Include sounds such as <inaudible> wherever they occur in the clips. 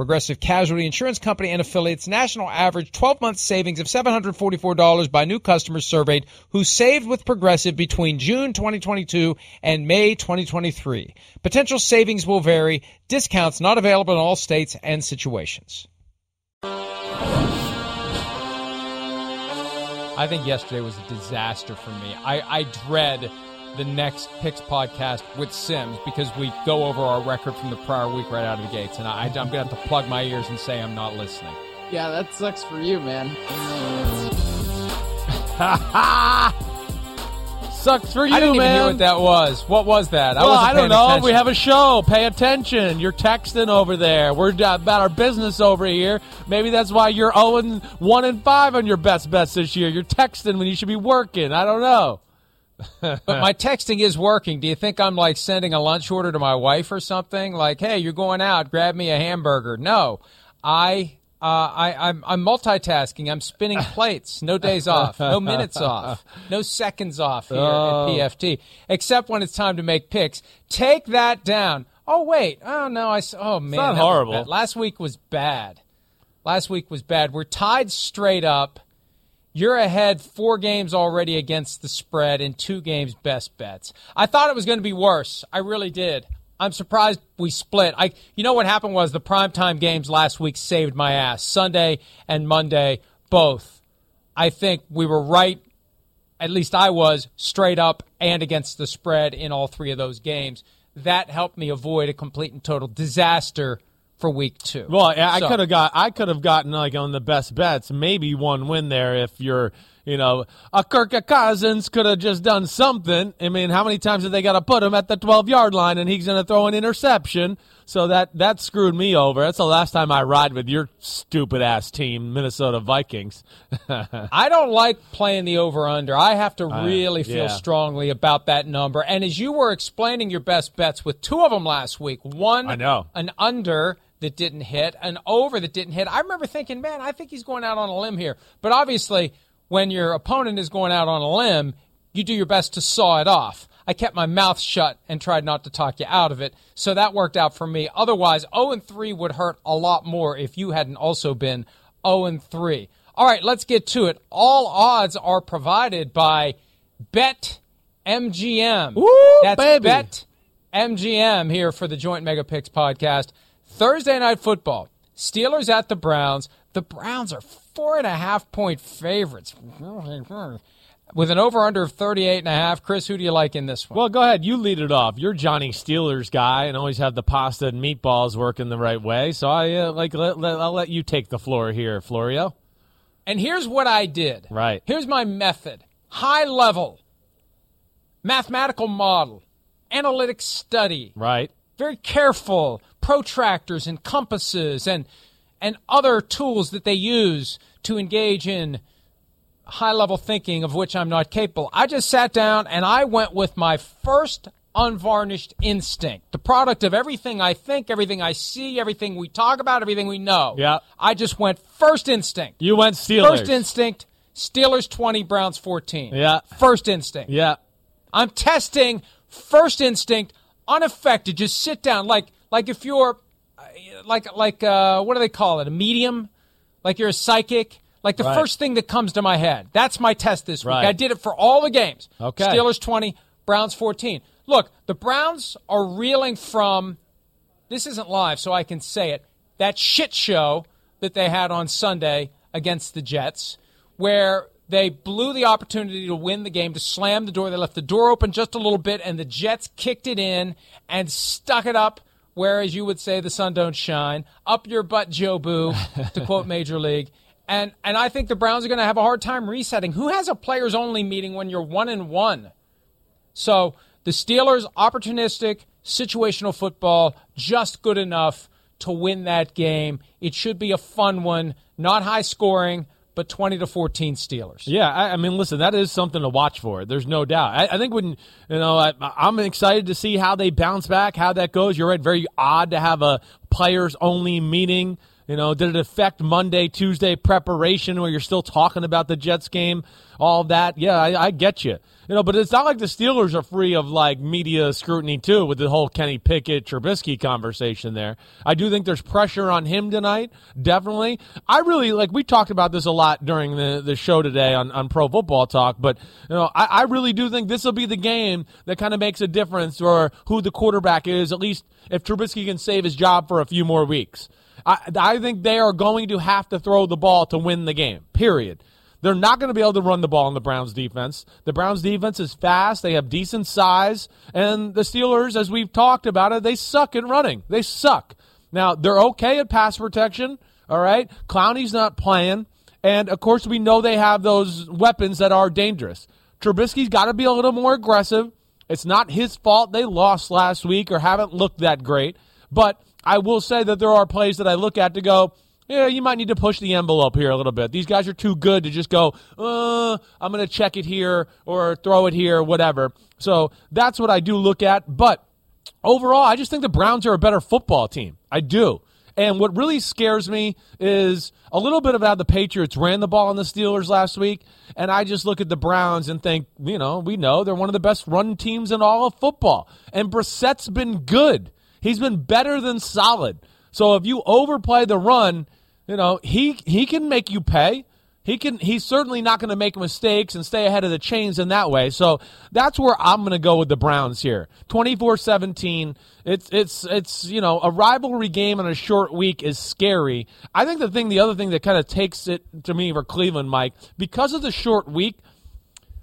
Progressive Casualty Insurance Company and affiliates national average 12 month savings of $744 by new customers surveyed who saved with Progressive between June 2022 and May 2023. Potential savings will vary. Discounts not available in all states and situations. I think yesterday was a disaster for me. I, I dread the next picks podcast with Sims because we go over our record from the prior week right out of the gates, and I, I'm gonna have to plug my ears and say I'm not listening. Yeah, that sucks for you, man. <laughs> Sucks for you, I didn't man. even hear what that was. What was that? well, wasn't I don't know. attention. We have a show. Pay attention. You're texting over there. We're about our business over here. Maybe that's why you're 0 1 and 5 on your best bets this year. You're texting when you should be working. I don't know. But my texting is working. Do you think I'm like sending a lunch order to my wife or something? Like, hey, you're going out, grab me a hamburger. No, I. Uh, I, I'm, I'm multitasking. I'm spinning <laughs> plates. No days off. No minutes off. No seconds off here Oh. at PFT. Except when it's time to make picks. Take that down. Oh wait. Oh no. I. Oh man. It's not horrible. Last week was bad. Last week was bad. We're tied straight up. You're ahead four games already against the spread and two games best bets. I thought it was going to be worse. I really did. I'm surprised we split. I, you know what happened was the primetime games last week saved my ass. Sunday and Monday, both. I think we were right. At least I was straight up and against the spread in all three of those games. That helped me avoid a complete and total disaster for week two. Well, I So- could have got I could have gotten like on the best bets, maybe one win there if you're you know a Kirk Cousins could have just done something. I mean, how many times did they got to put him at the twelve yard line and he's going to throw an interception? So that that screwed me over. That's the last time I ride with your stupid ass team, Minnesota Vikings. <laughs> I don't like playing the over under. I have to really feel yeah. strongly about that number. And as you were explaining your best bets with two of them last week, one I know. an under that didn't hit, an over that didn't hit. I remember thinking, man, I think he's going out on a limb here. But obviously, when your opponent is going out on a limb, you do your best to saw it off. I kept my mouth shut and tried not to talk you out of it. So that worked out for me. Otherwise, 0 and 3 would hurt a lot more if you hadn't also been 0 and 3. All right, let's get to it. All odds are provided by Bet MGM. Woo, That's baby. Bet MGM here for the Joint Mega Picks podcast. Thursday night football. Steelers at the Browns. The Browns are four and a half point favorites. With an over under of 38 and a half. Chris, who do you like in this one? Well, go ahead. You lead it off. You're Johnny Steelers guy and always have the pasta and meatballs working the right way. So I uh, like let, let, I'll let you take the floor here, Florio. And here's what I did. Right. Here's my method high level, mathematical model, analytic study. Right. Very careful, protractors and compasses and, and other tools that they use to engage in high level thinking of which I'm not capable. I just sat down and I went with my first unvarnished instinct, the product of everything I think, everything I see, everything we talk about, everything we know. Yeah. I just went first instinct. You went Steelers. First instinct, Steelers 20, Browns 14. Yeah. First instinct. Yeah. I'm testing first instinct, unaffected. Just sit down, like like if you're like like uh, what do they call it? A medium, like you're a psychic. Like the Right. first thing that comes to my head. That's my test this week. Right. I did it for all the games. Okay. Steelers 20, Browns 14. Look, the Browns are reeling from this isn't live, so I can say it. That shit show that they had on Sunday against the Jets, where they blew the opportunity to win the game, to slam the door. They left the door open just a little bit, and the Jets kicked it in and stuck it up. Whereas you would say, the sun don't shine. Up your butt, Jobu, to <laughs> quote Major League. And and I think the Browns are going to have a hard time resetting. Who has a players only meeting when you're one and one? So the Steelers, opportunistic, situational football, just good enough to win that game. It should be a fun one, not high scoring, but 20 to 14 Steelers. Yeah, I, I mean, listen, that is something to watch for. There's no doubt. I, I think when you know, I, I'm excited to see how they bounce back, how that goes. You're right. Very odd to have a players only meeting. You know, did it affect Monday, Tuesday preparation where you're still talking about the Jets game, all that? Yeah, I, I get you. You know, but it's not like the Steelers are free of like media scrutiny too with the whole Kenny Pickett Trubisky conversation there. I do think there's pressure on him tonight, definitely. I really like we talked about this a lot during the, the show today on, on Pro Football Talk, but you know, I, I really do think this will be the game that kind of makes a difference or who the quarterback is, at least if Trubisky can save his job for a few more weeks. I, I think they are going to have to throw the ball to win the game. Period. They're not going to be able to run the ball in the Browns defense. The Browns defense is fast. They have decent size. And the Steelers, as we've talked about it, they suck at running. They suck. Now, they're okay at pass protection. All right. Clowney's not playing. And of course, we know they have those weapons that are dangerous. Trubisky's got to be a little more aggressive. It's not his fault they lost last week or haven't looked that great. But I will say that there are plays that I look at to go, yeah, you might need to push the envelope here a little bit. These guys are too good to just go, uh, I'm going to check it here or throw it here, whatever. So that's what I do look at. But overall, I just think the Browns are a better football team. I do. And what really scares me is a little bit of how the Patriots ran the ball on the Steelers last week. And I just look at the Browns and think, you know, we know they're one of the best run teams in all of football. And Brissett's been good. He's been better than solid. So if you overplay the run, you know, he he can make you pay. He can he's certainly not going to make mistakes and stay ahead of the chains in that way. So that's where I'm going to go with the Browns here. 24-17. It's it's it's, you know, a rivalry game on a short week is scary. I think the thing the other thing that kind of takes it to me for Cleveland, Mike, because of the short week,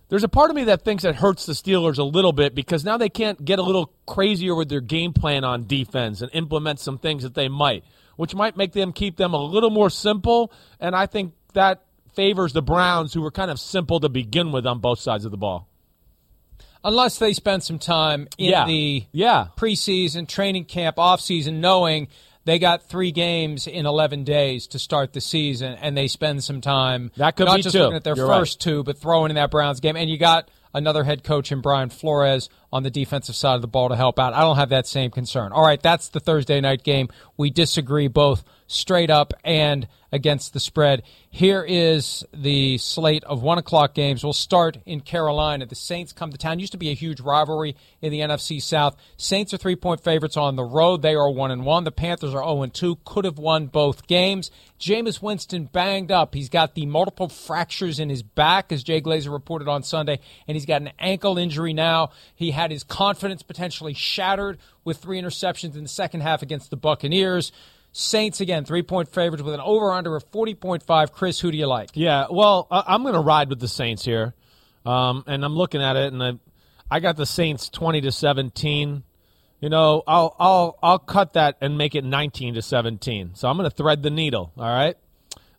there's a part of me that thinks it hurts the Steelers a little bit because now they can't get a little crazier with their game plan on defense and implement some things that they might, which might make them keep them a little more simple. And I think that favors the Browns, who were kind of simple to begin with on both sides of the ball. Unless they spend some time in Yeah. the Yeah. preseason, training camp, offseason, knowing they got three games in 11 days to start the season, and they spend some time That could not be just two. looking at their You're right. first two, but throwing in that Browns game. And you got another head coach in Brian Flores on the defensive side of the ball to help out. I don't have that same concern. All right, that's the Thursday night game. We disagree both straight up and against the spread. Here is the slate of one o'clock games. We'll start in Carolina. The Saints come to town. Used to be a huge rivalry in the NFC South. Saints are three point favorites on the road. They are one and one. The Panthers are zero and two. Could have won both games. Jameis Winston banged up. He's got the multiple fractures in his back, as Jay Glazer reported on Sunday, and he's got an ankle injury now. He had his confidence potentially shattered with three interceptions in the second half against the Buccaneers. Saints again, three point favorites with an over under of forty point five. Chris, who do you like? Yeah, well, I'm going to ride with the Saints here, um, and I'm looking at it, and I, I got the Saints 20 to 17. You know, I'll I'll I'll cut that and make it 19 to 17. So I'm going to thread the needle. All right,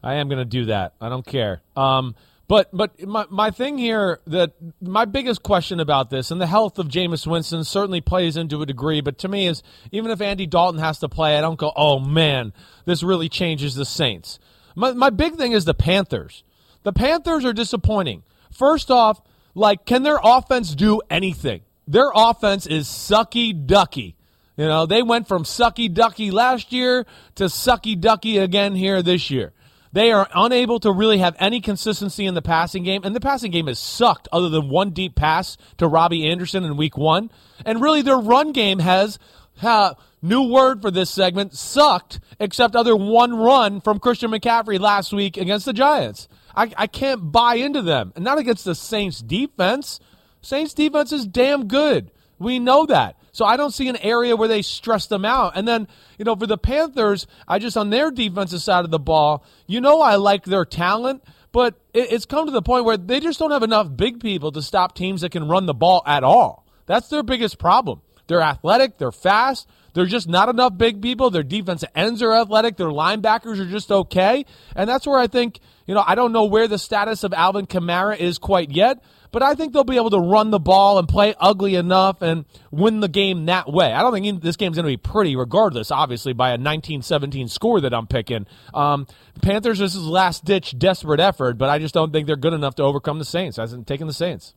I am going to do that. I don't care. Um, but but my my thing here that my biggest question about this and the health of Jameis Winston certainly plays into a degree. But to me is even if Andy Dalton has to play, I don't go, oh man, this really changes the Saints. My my big thing is the Panthers. The Panthers are disappointing. First off, like, can their offense do anything? Their offense is sucky ducky. You know, they went from sucky ducky last year to sucky ducky again here this year. They are unable to really have any consistency in the passing game, and the passing game has sucked other than one deep pass to Robbie Anderson in week one. And really, their run game has, uh, new word for this segment, sucked, except other one run from Christian McCaffrey last week against the Giants. I, I can't buy into them, and not against the Saints defense. Saints defense is damn good. We know that. So I don't see an area where they stress them out. And then, you know, for the Panthers, I just on their defensive side of the ball, you know, I like their talent, but it's come to the point where they just don't have enough big people to stop teams that can run the ball at all. That's their biggest problem. They're athletic, they're fast, they're just not enough big people. Their defensive ends are athletic. Their linebackers are just okay. And that's where I think, you know, I don't know where the status of Alvin Kamara is quite yet, but I think they'll be able to run the ball and play ugly enough and win the game that way. I don't think this game's going to be pretty, regardless, obviously, by a 19-17 score that I'm picking. Um, Panthers, this is last ditch desperate effort, but I just don't think they're good enough to overcome the Saints. I hasn't taken the Saints.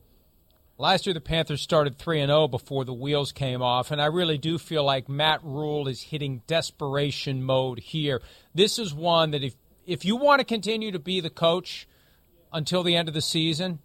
Last year, the Panthers started 3 0 before the wheels came off, and I really do feel like Matt Rhule is hitting desperation mode here. This is one that if, if you want to continue to be the coach until the end of the season,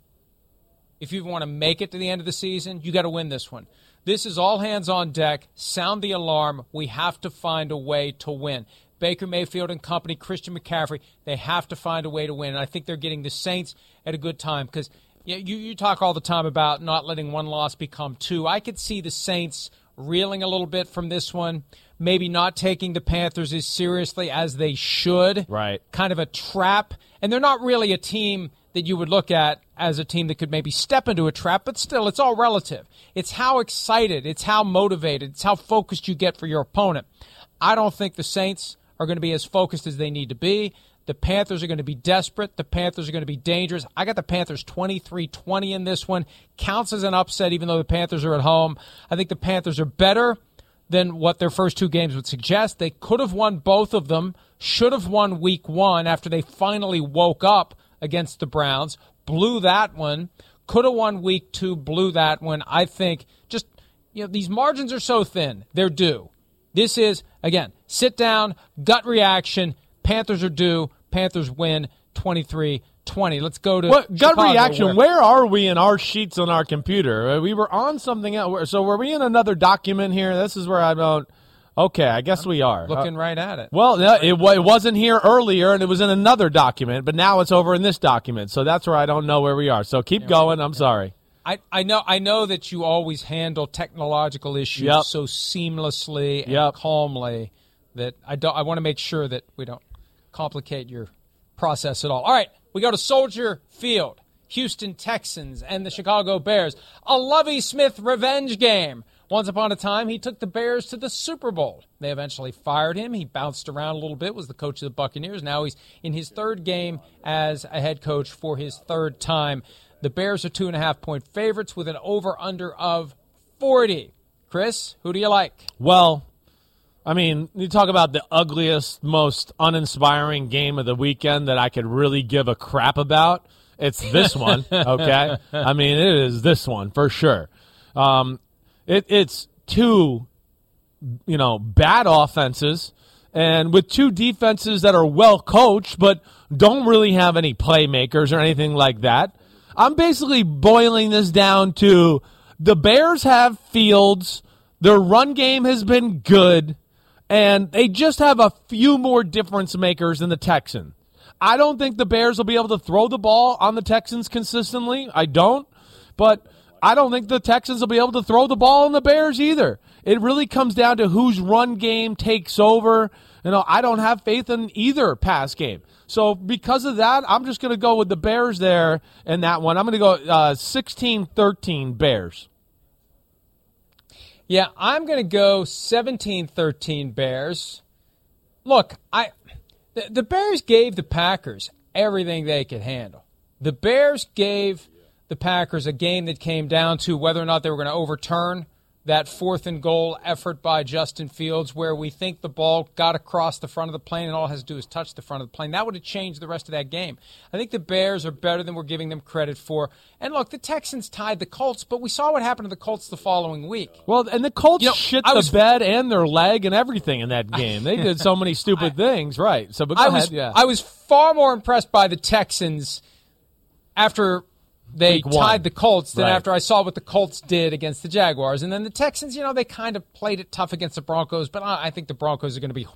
if you want to make it to the end of the season, you got to win this one. This is all hands on deck. Sound the alarm. We have to find a way to win. Baker Mayfield and company, Christian McCaffrey, they have to find a way to win. And I think they're getting the Saints at a good time because you, you talk all the time about not letting one loss become two. I could see the Saints reeling a little bit from this one, maybe not taking the Panthers as seriously as they should. Right. Kind of a trap. And they're not really a team that you would look at as a team that could maybe step into a trap, but still, it's all relative. It's how excited, it's how motivated, it's how focused you get for your opponent. I don't think the Saints are going to be as focused as they need to be. The Panthers are going to be desperate. The Panthers are going to be dangerous. I got the Panthers 23 20 in this one. Counts as an upset, even though the Panthers are at home. I think the Panthers are better than what their first two games would suggest. They could have won both of them, should have won week one after they finally woke up against the Browns, blew that one, could have won week two, blew that one. I think just, you know, these margins are so thin, they're due. This is, again, sit down, gut reaction. Panthers are due. Panthers win 23 20. Let's go to what gut reaction. Where, where, are we in our sheets on our computer? Uh, we were on something else. So were we in another document here? This is where I don't. Okay, I guess we are. Looking uh, right at it. Well, it, it wasn't here earlier, and it was in another document, but now it's over in this document. So that's where I don't know where we are. So keep yeah, going. I'm yeah. sorry. I, I know I know that you always handle technological issues yep. so seamlessly and yep. calmly that I don't. I want to make sure that we don't complicate your process at all. All right, we go to Soldier Field. Houston Texans and the Chicago Bears. A Lovie Smith revenge game. Once upon a time, he took the Bears to the Super Bowl. They eventually fired him. He bounced around a little bit, was the coach of the Buccaneers. Now he's in his third game as a head coach for his third time. The Bears are two and a half point favorites with an over under of 40. Chris, who do you like? Well, I mean, you talk about the ugliest, most uninspiring game of the weekend that I could really give a crap about. It's this one, <laughs> okay? I mean, it is this one for sure. Um, it, it's two, you know, bad offenses, and with two defenses that are well coached, but don't really have any playmakers or anything like that. I'm basically boiling this down to the Bears have Fields. Their run game has been good, and they just have a few more difference makers than the Texans. I don't think the Bears will be able to throw the ball on the Texans consistently. I don't. But I don't think the Texans will be able to throw the ball on the Bears either. It really comes down to whose run game takes over. You know, I don't have faith in either pass game. So because of that, I'm just going to go with the Bears there in that one. I'm going to go uh, 16-13 Bears. Yeah, I'm going to go 17-13 Bears. Look, I the, the Bears gave the Packers everything they could handle. The Bears gave the Packers a game that came down to whether or not they were going to overturn that fourth and goal effort by Justin Fields where we think the ball got across the front of the plane and all it has to do is touch the front of the plane. That would have changed the rest of that game. I think the Bears are better than we're giving them credit for. And look, the Texans tied the Colts, but we saw what happened to the Colts the following week. Well, and the Colts You know, shit I the bed and their leg and everything in that <laughs> game. They did so many <laughs> stupid things, right? So, but go I ahead. was yeah. I was far more impressed by the Texans after they one. tied the Colts Then Right. after I saw what the Colts did against the Jaguars. And then the Texans, you know, they kind of played it tough against the Broncos, but I I think the Broncos are going to be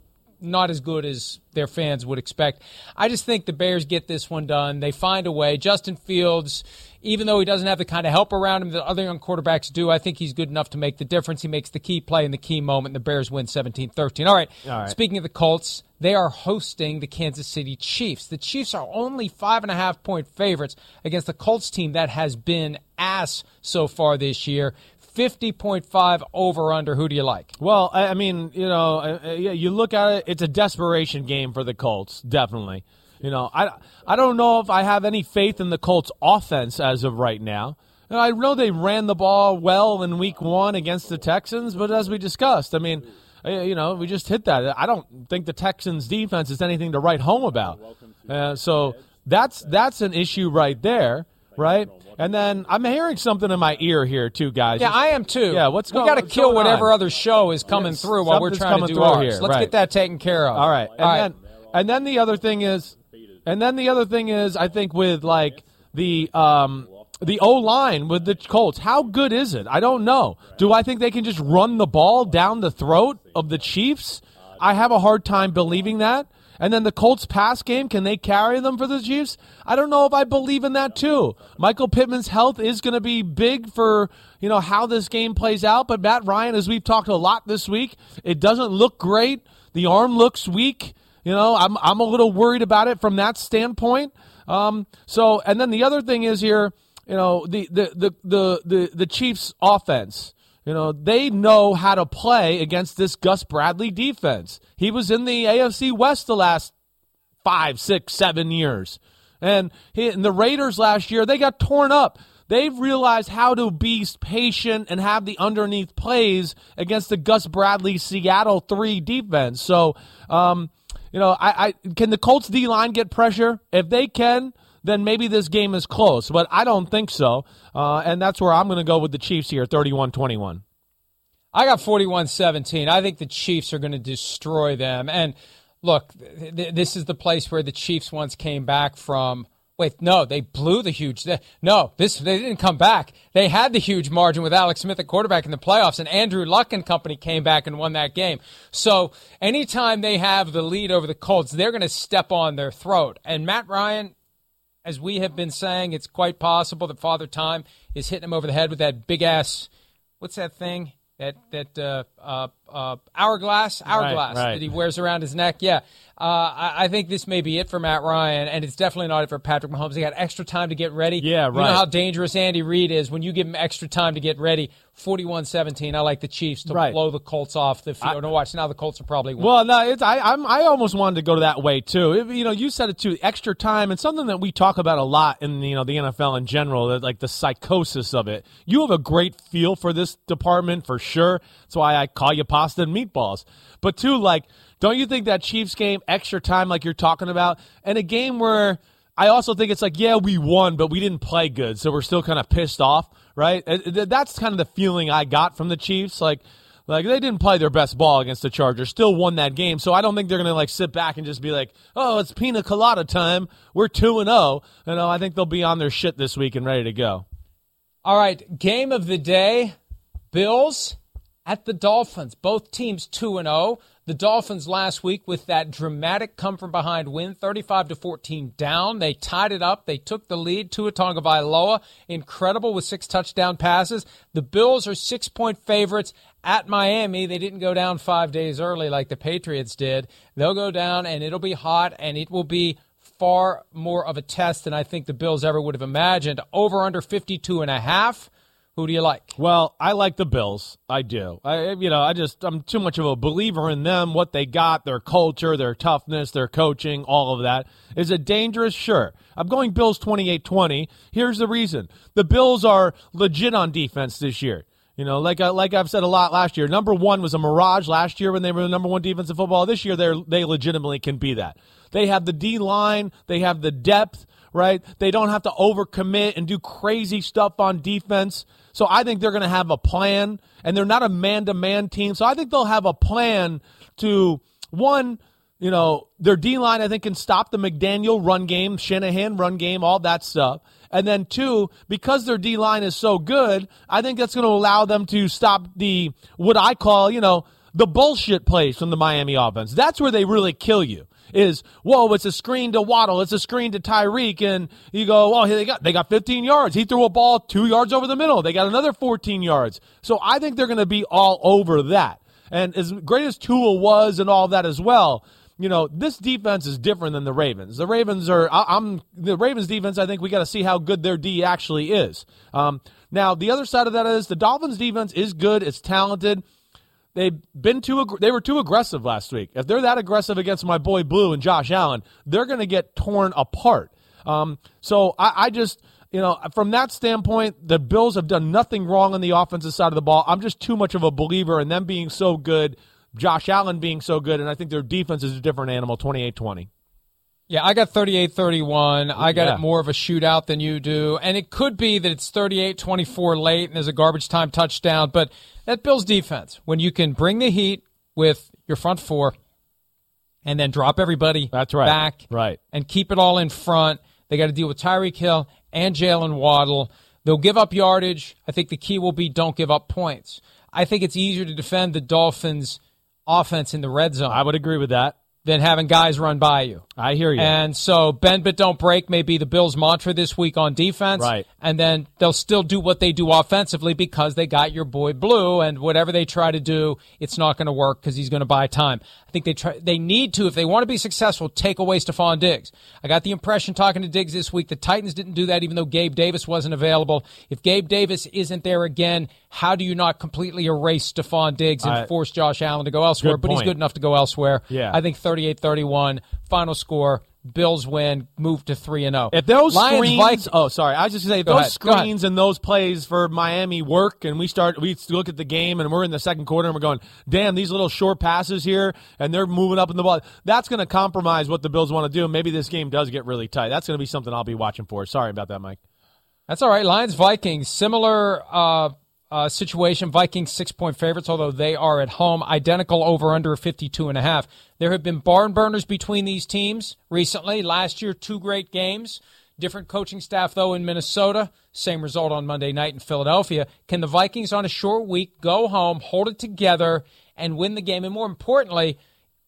not as good as their fans would expect. I just think the Bears get this one done. They find a way. Justin Fields, even though he doesn't have the kind of help around him that other young quarterbacks do, I think he's good enough to make the difference. He makes the key play in the key moment, and the Bears win 17 13. All right. All right. Speaking of the Colts, they are hosting the Kansas City Chiefs. The Chiefs are only five and a half point favorites against the Colts team that has been ass so far this year. 50.5 over under. Who do you like? Well, I, mean, you know, you look at it; it's a desperation game for the Colts, definitely. You know, I I don't know if I have any faith in the Colts offense as of right now. And I know they ran the ball well in Week One against the Texans, but as we discussed, I mean, you know, we just hit that. I don't think the Texans' defense is anything to write home about. Uh, so that's that's an issue right there, right? And then I'm hearing something in my ear here too, guys. Yeah, I am too. Yeah, what's we got to kill whatever on? other show is coming Yes, through while we're something's trying to do through ours. here, Let's right. get that taken care of. All right, and All right. then and then the other thing is, and then the other thing is, I think with like the um the O line with the Colts, how good is it? I don't know. Do I think they can just run the ball down the throat of the Chiefs? I have a hard time believing that. And then the Colts pass game, can they carry them for the Chiefs? I don't know if I believe in that too. Michael Pittman's health is going to be big for, you know, how this game plays out, but Matt Ryan as we've talked a lot this week, it doesn't look great. The arm looks weak. You know, I'm I'm a little worried about it from that standpoint. Um, so, and then the other thing is here, you know, the the the the the, the Chiefs' offense. You know, they know how to play against this Gus Bradley defense. He was in the AFC West the last five, six, seven years. And, he, and the Raiders last year, they got torn up. They've realized how to be patient and have the underneath plays against the Gus Bradley Seattle 3 defense. So, um, you know, I, I can the Colts D line get pressure? If they can, then maybe this game is close. But I don't think so. Uh, and that's where I'm going to go with the Chiefs here, 31 21. I got 41 17. I think the Chiefs are going to destroy them. And look, th- th- this is the place where the Chiefs once came back from. Wait, no, they blew the huge. they- No, this they didn't come back. They had the huge margin with Alex Smith at quarterback in the playoffs, and Andrew Luck and company came back and won that game. So anytime they have the lead over the Colts, they're going to step on their throat. And Matt Ryan, as we have been saying, it's quite possible that Father Time is hitting him over the head with that big ass. What's that thing? That that uh, uh, uh, hourglass, hourglass right. that he wears around his neck. Yeah, uh, I, I think this may be it for Matt Ryan, and it's definitely not it for Patrick Mahomes. He got extra time to get ready. Yeah, right. You know how dangerous Andy Reid is when you give him extra time to get ready. 41-17. I like the Chiefs to Right. blow the Colts off the field. no, watch now the Colts are probably win. Well, no, it's I I'm, I almost wanted to go to that way too. If- you know, you said it too. Extra time and something that we talk about a lot in you know the NFL in general, that, like the psychosis of it. You have a great feel for this department for sure. That's why I call you pasta and meatballs. But two, like, don't you think that Chiefs game extra time, like you're talking about, and a game where I also think it's like, yeah, we won, but we didn't play good, so we're still kind of pissed off, right? That's kind of the feeling I got from the Chiefs, like. Like they didn't play their best ball against the Chargers, still won that game. So I don't think they're gonna like sit back and just be like, "Oh, it's pina colada time. We're two and zero." You know, I think they'll be on their shit this week and ready to go. All right, game of the day: Bills at the Dolphins. Both teams two and zero. The Dolphins last week with that dramatic come from behind win, thirty-five to fourteen down. They tied it up. They took the lead. Tua Tagovailoa, incredible with six touchdown passes. The Bills are six-point favorites at Miami. They didn't go down five days early like the Patriots did. They'll go down, and it'll be hot, and it will be far more of a test than I think the Bills ever would have imagined. Over under 52 and a half. Who do you like? Well, I like the Bills. I do. I, you know, I just I'm too much of a believer in them. What they got, their culture, their toughness, their coaching, all of that. Is it dangerous? Sure. I'm going Bills 28-20. Here's the reason: the Bills are legit on defense this year. You know, like I, like I've said a lot last year. Number one was a mirage last year when they were the number one defense in football. This year, they they legitimately can be that. They have the D line, they have the depth, right? They don't have to overcommit and do crazy stuff on defense. So I think they're going to have a plan, and they're not a man to man team. So I think they'll have a plan to one you know, their D line, I think, can stop the McDaniel run game, Shanahan run game, all that stuff. And then, two, because their D line is so good, I think that's going to allow them to stop the, what I call, you know, the bullshit plays from the Miami offense. That's where they really kill you. Is whoa, it's a screen to Waddle, it's a screen to Tyreek, and you go, oh, here they got they got 15 yards. He threw a ball two yards over the middle. They got another 14 yards. So I think they're going to be all over that. And as great as Tua was and all that as well, you know, this defense is different than the Ravens. The Ravens are, I, am the Ravens defense. I think we got to see how good their D actually is. Um, now, the other side of that is the Dolphins defense is good. It's talented. They've been too, they were too aggressive last week. If they're that aggressive against my boy Blue and Josh Allen, they're going to get torn apart. Um, so I, I just, you know, from that standpoint, the Bills have done nothing wrong on the offensive side of the ball. I'm just too much of a believer in them being so good Josh Allen being so good, and I think their defense is a different animal, 28 20. Yeah, I got 38 31. I got yeah. it more of a shootout than you do. And it could be that it's 38 24 late and there's a garbage time touchdown. But that Bills defense, when you can bring the heat with your front four and then drop everybody That's right. back right. and keep it all in front, they got to deal with Tyreek Hill and Jaylen Waddle. They'll give up yardage. I think the key will be don't give up points. I think it's easier to defend the Dolphins' offense in the red zone. I would agree with that than having guys run by you. I hear you. And so bend but don't break may be the Bills' mantra this week on defense. Right. And then they'll still do what they do offensively because they got your boy Blue, and whatever they try to do, it's not going to work because he's going to buy time. I think they try, they need to, if they want to be successful, take away Stefon Diggs. I got the impression talking to Diggs this week, the Titans didn't do that even though Gabe Davis wasn't available. If Gabe Davis isn't there again, how do you not completely erase Stefon Diggs and uh, force Josh Allen to go elsewhere? But he's good enough to go elsewhere. Yeah. I think 38-31, final score, Bills win, move to three and zero. Oh. If those Lions, screens, Vikings, oh sorry, I was just say if those ahead, screens and those plays for Miami work, and we start, we look at the game, and we're in the second quarter, and we're going, damn, these little short passes here, and they're moving up in the ball. That's going to compromise what the Bills want to do. Maybe this game does get really tight. That's going to be something I'll be watching for. Sorry about that, Mike. That's all right. Lions Vikings similar. Uh, uh, situation. Vikings six point favorites, although they are at home. Identical over under 52 and a half. There have been barn burners between these teams recently. Last year, two great games. Different coaching staff, though, in Minnesota. Same result on Monday night in Philadelphia. Can the Vikings, on a short week, go home, hold it together, and win the game? And more importantly,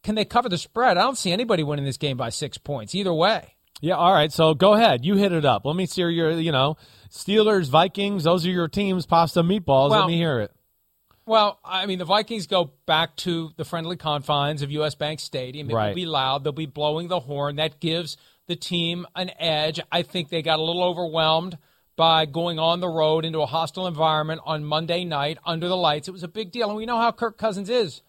can they cover the spread? I don't see anybody winning this game by six points either way. Yeah, all right. So go ahead. You hit it up. Let me see your, you know, Steelers, Vikings, those are your teams, pasta meatballs. Well, Let me hear it. Well, I mean, the Vikings go back to the friendly confines of US Bank Stadium. It right. will be loud. They'll be blowing the horn. That gives the team an edge. I think they got a little overwhelmed by going on the road into a hostile environment on Monday night under the lights. It was a big deal. And we know how Kirk Cousins is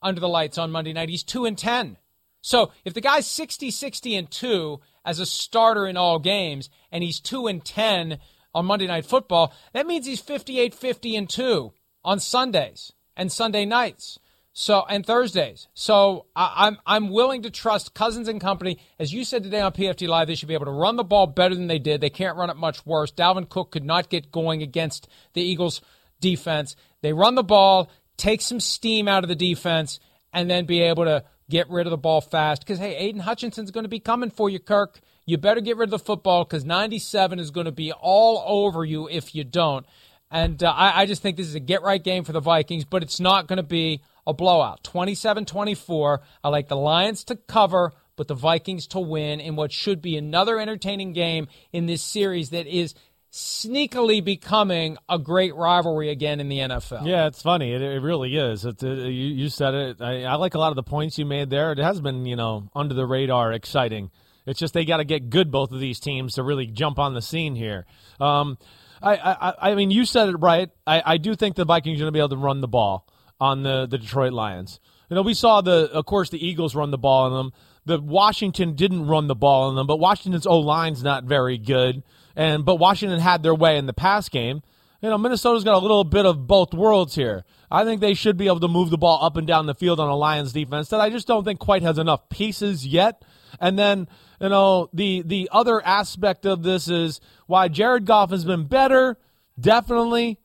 under the lights on Monday night. He's 2 and 10. So if the guy's 60, 60 and 2 as a starter in all games and he's 2 and 10 on Monday Night Football, that means he's 58 50 and 2 on Sundays and Sunday nights. So and Thursdays. So I, am I'm, I'm willing to trust Cousins and company. As you said today on PFT Live, they should be able to run the ball better than they did. They can't run it much worse. Dalvin Cook could not get going against the Eagles defense. They run the ball, take some steam out of the defense, and then be able to get rid of the ball fast. Because hey, Aidan Hutchinson's going to be coming for you, Kirk. You better get rid of the football because 97 is going to be all over you if you don't. And uh, I, I, just think this is a get right game for the Vikings, but it's not going to be a blowout. 27 24. I like the Lions to cover, but the Vikings to win in what should be another entertaining game in this series that is sneakily becoming a great rivalry again in the NFL. Yeah, it's funny. It, it really is. It, uh, you, you, said it. I, I like a lot of the points you made there. It has been, you know, under the radar, exciting. It's just they got to get good, both of these teams, to really jump on the scene here. Um, I, I, I mean, you said it right. I, I do think the Vikings are going to be able to run the ball on the, the Detroit Lions. You know, we saw the, of course, the Eagles run the ball on them. The Washington didn't run the ball on them, but Washington's O line's not very good. And but Washington had their way in the pass game. you know, Minnesota's got a little bit of both worlds here. I think they should be able to move the ball up and down the field on a Lions defense that I just don't think quite has enough pieces yet. And then, you know, the the other aspect of this is why Jared Goff has been better, definitely.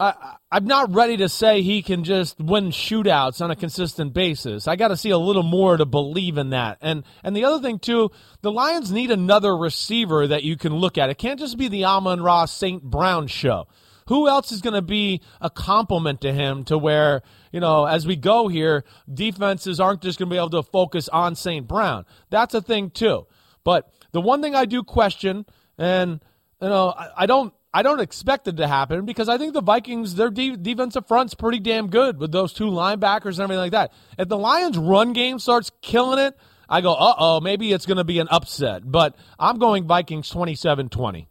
I, I'm not ready to say he can just win shootouts on a consistent basis. I got to see a little more to believe in that. And and the other thing too, the Lions need another receiver that you can look at. It can't just be the Amon-Ra St. Brown show. Who else is going to be a complement to him to where, you know, as we go here, defenses aren't just going to be able to focus on St. Brown. That's a thing too. But the one thing I do question, and, you know, I, I don't I don't expect it to happen because I think the Vikings, their de- defensive front's pretty damn good with those two linebackers and everything like that. If the Lions' run game starts killing it, I go, uh oh, maybe it's going to be an upset. But I'm going Vikings 27 20.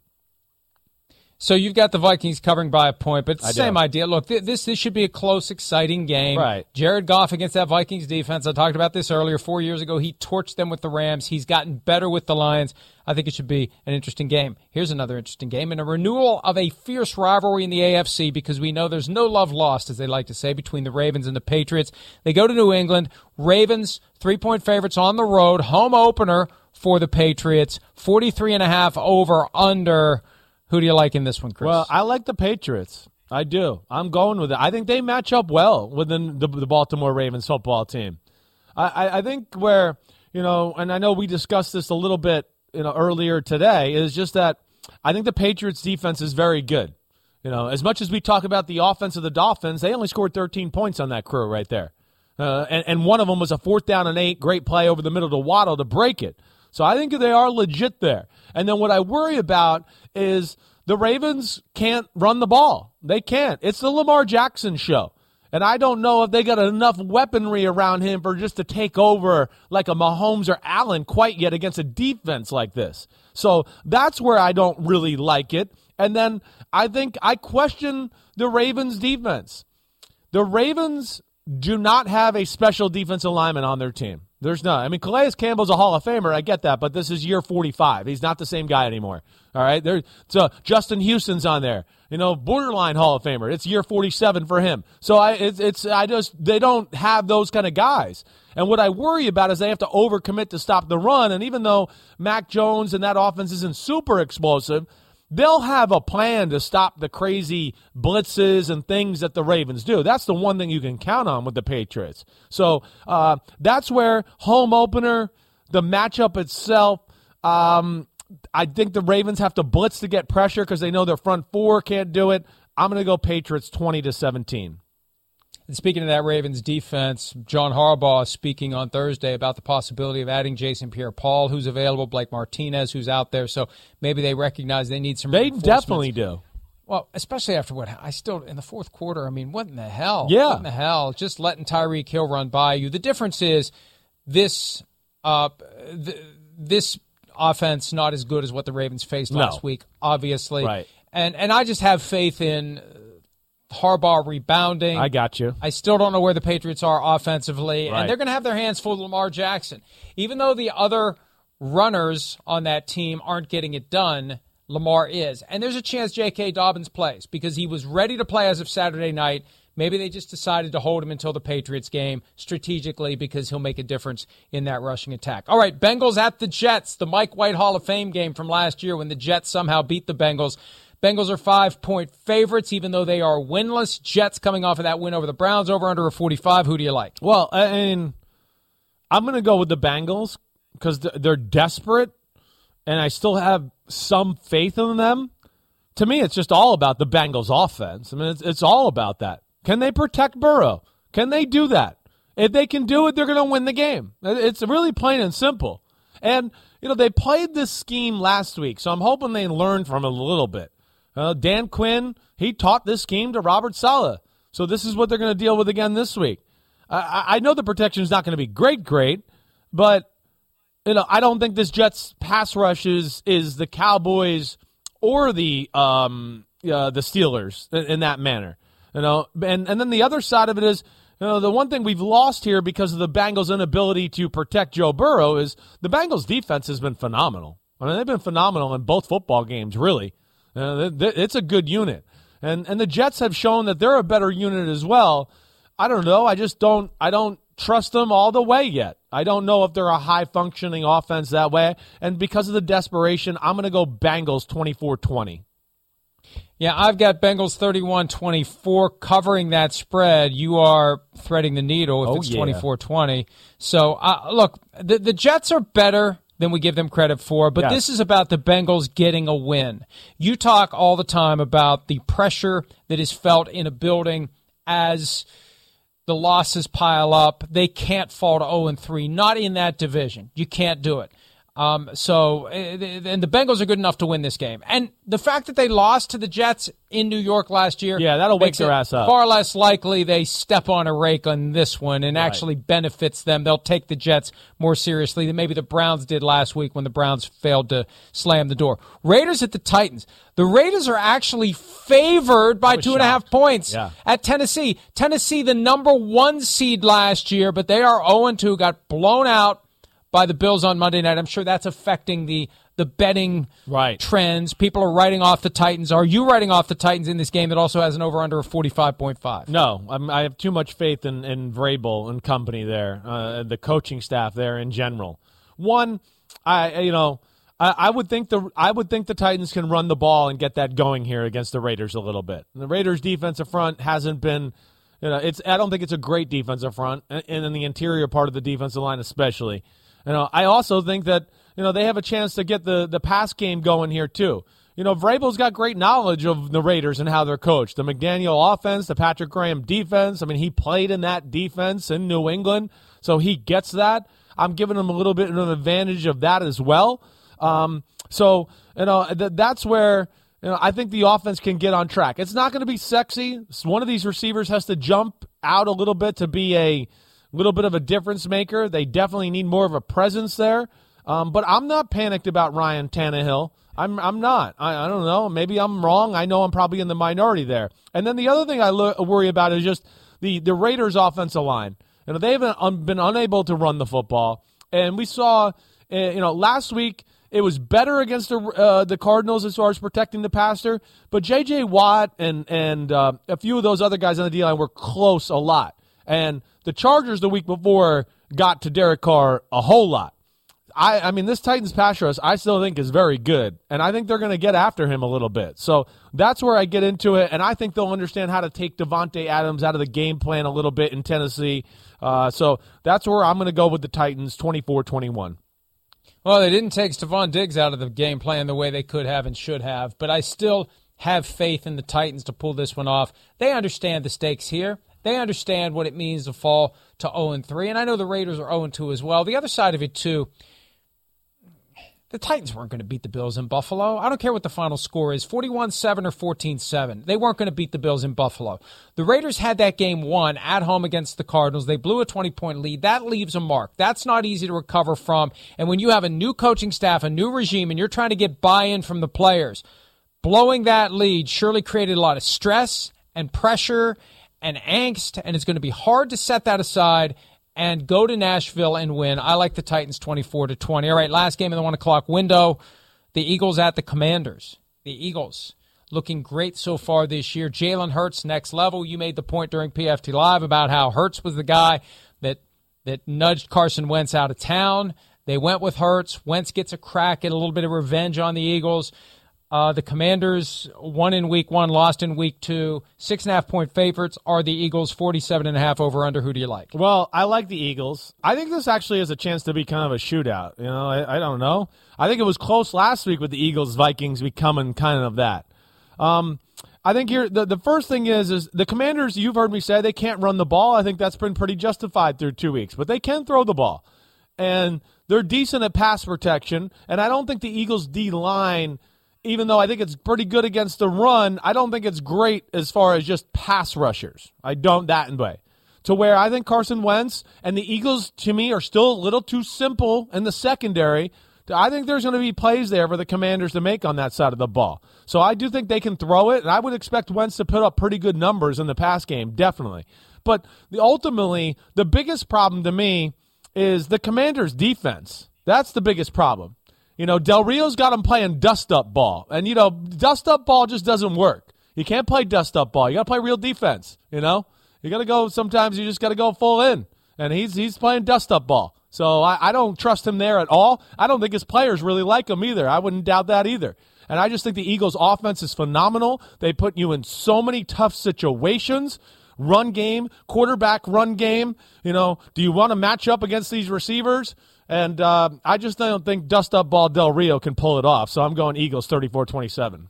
So you've got the Vikings covering by a point, but the same do. idea. Look, th- this this should be a close, exciting game. Right. Jared Goff against that Vikings defense. I talked about this earlier. Four years ago, he torched them with the Rams. He's gotten better with the Lions. I think it should be an interesting game. Here's another interesting game and a renewal of a fierce rivalry in the AFC because we know there's no love lost, as they like to say, between the Ravens and the Patriots. They go to New England. Ravens, three point favorites on the road, home opener for the Patriots. 43 and a half over under. Who do you like in this one, Chris? Well, I like the Patriots. I do. I'm going with it. I think they match up well within the, the Baltimore Ravens football team. I, I, I think where you know, and I know we discussed this a little bit you know earlier today is just that I think the Patriots defense is very good. You know, as much as we talk about the offense of the Dolphins, they only scored 13 points on that crew right there. Uh, and, and one of them was a fourth down and eight, great play over the middle to Waddle to break it. So I think they are legit there. And then what I worry about is the Ravens can't run the ball. They can't. It's the Lamar Jackson show. And I don't know if they got enough weaponry around him for just to take over like a Mahomes or Allen quite yet against a defense like this. So that's where I don't really like it. And then I think I question the Ravens defense. The Ravens do not have a special defensive lineman on their team. There's none. I mean, Calais Campbell's a Hall of Famer. I get that, but this is year 45. He's not the same guy anymore. All right. There, so Justin Houston's on there. You know, borderline Hall of Famer. It's year 47 for him. So I, it's, it's, I just, they don't have those kind of guys. And what I worry about is they have to overcommit to stop the run. And even though Mac Jones and that offense isn't super explosive, they'll have a plan to stop the crazy blitzes and things that the Ravens do. That's the one thing you can count on with the Patriots. So uh, that's where home opener, the matchup itself. Um, I think the Ravens have to blitz to get pressure because they know their front four can't do it. I'm going to go Patriots 20 to 17. And speaking of that Ravens defense, John Harbaugh speaking on Thursday about the possibility of adding Jason Pierre-Paul, who's available, Blake Martinez, who's out there. So maybe they recognize they need some. They definitely do. Well, especially after what I still in the fourth quarter. I mean, what in the hell? Yeah. what in the hell? Just letting Tyreek Hill run by you. The difference is this. Uh, th- this offense not as good as what the Ravens faced No. last week, obviously. Right. And and I just have faith in Harbaugh rebounding. I got you. I still don't know where the Patriots are offensively, Right. and they're going to have their hands full of Lamar Jackson. Even though the other runners on that team aren't getting it done, Lamar is. And there's a chance J.K. Dobbins plays because he was ready to play as of Saturday night. Maybe they just decided to hold him until the Patriots game strategically because he'll make a difference in that rushing attack. All right, Bengals at the Jets, the Mike White Hall of Fame game from last year when the Jets somehow beat the Bengals. Bengals are five point favorites, even though they are winless. Jets coming off of that win over the Browns, over under a 45. Who do you like? Well, I mean, I'm going to go with the Bengals because they're desperate, and I still have some faith in them. To me, it's just all about the Bengals offense. I mean, it's, it's all about that. Can they protect Burrow? Can they do that? If they can do it, they're going to win the game. It's really plain and simple. And, you know, they played this scheme last week, so I'm hoping they learned from it a little bit. Uh, Dan Quinn, he taught this scheme to Robert Saleh. So this is what they're going to deal with again this week. I, I know the protection is not going to be great, great, but you know I don't think this Jets pass rush is is the Cowboys or the um uh, the Steelers in, in that manner. You know, and and then the other side of it is you know, the one thing we've lost here because of the Bengals' inability to protect Joe Burrow is the Bengals' defense has been phenomenal. I mean, they've been phenomenal in both football games, really. Uh, th- th- it's a good unit. and and the Jets have shown that they're a better unit as well. I don't know. I just don't. I don't trust them all the way yet. I don't know if they're a high functioning offense that way. And because of the desperation, I'm going to go Bengals 24 20. Yeah, I've got Bengals 31 24 covering that spread. You are threading the needle if Oh, it's yeah. 24 20. So, uh, look, the, the Jets are better than we give them credit for, but Yes. this is about the Bengals getting a win. You talk all the time about the pressure that is felt in a building as the losses pile up. They can't fall to 0 and 3, not in that division. You can't do it. Um, so, eh, and the Bengals are good enough to win this game. And the fact that they lost to the Jets in New York last year, Yeah, that'll wake their ass up. Far less likely they step on a rake on this one and actually benefits them. They'll take the Jets more seriously than maybe the Browns did last week when the Browns failed to slam the door. Raiders at the Titans. The Raiders are actually favored by two and a half shocked. points Yeah. at Tennessee. Tennessee, the number one seed last year, but they are 0 2, got blown out by the Bills on Monday night. I'm sure that's affecting the the betting Right. trends. People are writing off the Titans. Are you writing off the Titans in this game that also has an over under of 45.5? No, I'm, I have too much faith in, in Vrabel and company there, uh, the coaching staff there in general. One, I you know, I, I would think the I would think the Titans can run the ball and get that going here against the Raiders a little bit. The Raiders' defensive front hasn't been, you know, it's I don't think it's a great defensive front, and, and in the interior part of the defensive line especially. You know, I also think that you know they have a chance to get the the pass game going here too. You know, Vrabel's got great knowledge of the Raiders and how they're coached. The McDaniel offense, the Patrick Graham defense. I mean, he played in that defense in New England, so he gets that. I'm giving him a little bit of an advantage of that as well. Um, so you know th- that's where you know I think the offense can get on track. It's not going to be sexy. One of these receivers has to jump out a little bit to be a little bit of a difference maker. They definitely need more of a presence there. Um, but I'm not panicked about Ryan Tannehill. I'm I'm not. I, I don't know. Maybe I'm wrong. I know I'm probably in the minority there. And then the other thing I lo- worry about is just the the Raiders' offensive line. You know they've been, been unable to run the football, and we saw uh, you know last week it was better against the uh, the Cardinals as far as protecting the passer, but J.J. Watt and and uh, a few of those other guys on the D line were close a lot. And the Chargers the week before got to Derek Carr a whole lot. I, I mean, this Titans pass rush, I still think is very good, and I think they're going to get after him a little bit. So that's where I get into it, and I think they'll understand how to take Davante Adams out of the game plan a little bit in Tennessee. Uh, so that's where I'm going to go with the Titans, 24-21. Well, they didn't take Stefon Diggs out of the game plan the way they could have and should have, but I still have faith in the Titans to pull this one off. They understand the stakes here. They understand what it means to fall to 0 3, and I know the Raiders are 0 2 as well. The other side of it, too, the Titans weren't going to beat the Bills in Buffalo. I don't care what the final score is 41 7 or 14 7. They weren't going to beat the Bills in Buffalo. The Raiders had that game won at home against the Cardinals. They blew a 20 point lead. That leaves a mark. That's not easy to recover from. And when you have a new coaching staff, a new regime, and you're trying to get buy in from the players, blowing that lead surely created a lot of stress and pressure and angst, and it's going to be hard to set that aside and go to Nashville and win. I like the Titans 24 to 20. All right, last game in the one o'clock window. The Eagles at the Commanders. The Eagles looking great so far this year. Jalen Hurts next level. You made the point during PFT Live about how Hurts was the guy that that nudged Carson Wentz out of town. They went with Hurts. Wentz gets a crack at a little bit of revenge on the Eagles. Uh, the Commanders won in week one, lost in week two. Six and a half point favorites are the Eagles, 47 and a half over under. Who do you like? Well, I like the Eagles. I think this actually has a chance to be kind of a shootout. You know, I, I don't know. I think it was close last week with the Eagles Vikings becoming kind of that. Um, I think here the, the first thing is is the Commanders. You've heard me say they can't run the ball. I think that's been pretty justified through two weeks, but they can throw the ball, and they're decent at pass protection. And I don't think the Eagles D line even though I think it's pretty good against the run, I don't think it's great as far as just pass rushers. I don't that way. To where I think Carson Wentz and the Eagles, to me, are still a little too simple in the secondary. I think there's going to be plays there for the Commanders to make on that side of the ball. So I do think they can throw it, and I would expect Wentz to put up pretty good numbers in the pass game, definitely. But the, ultimately, the biggest problem to me is the Commanders' defense. That's the biggest problem. You know, Del Rio's got him playing dust up ball. And, you know, dust up ball just doesn't work. You can't play dust up ball. You got to play real defense. You know, you got to go. Sometimes you just got to go full in, and he's he's playing dust up ball. So I, I don't trust him there at all. I don't think his players really like him either. I wouldn't doubt that either. And I just think the Eagles' offense is phenomenal. They put you in so many tough situations. Run game, quarterback run game. You know, do you want to match up against these receivers? And uh, I just don't think dust up ball Del Rio can pull it off. So I'm going Eagles 34 27.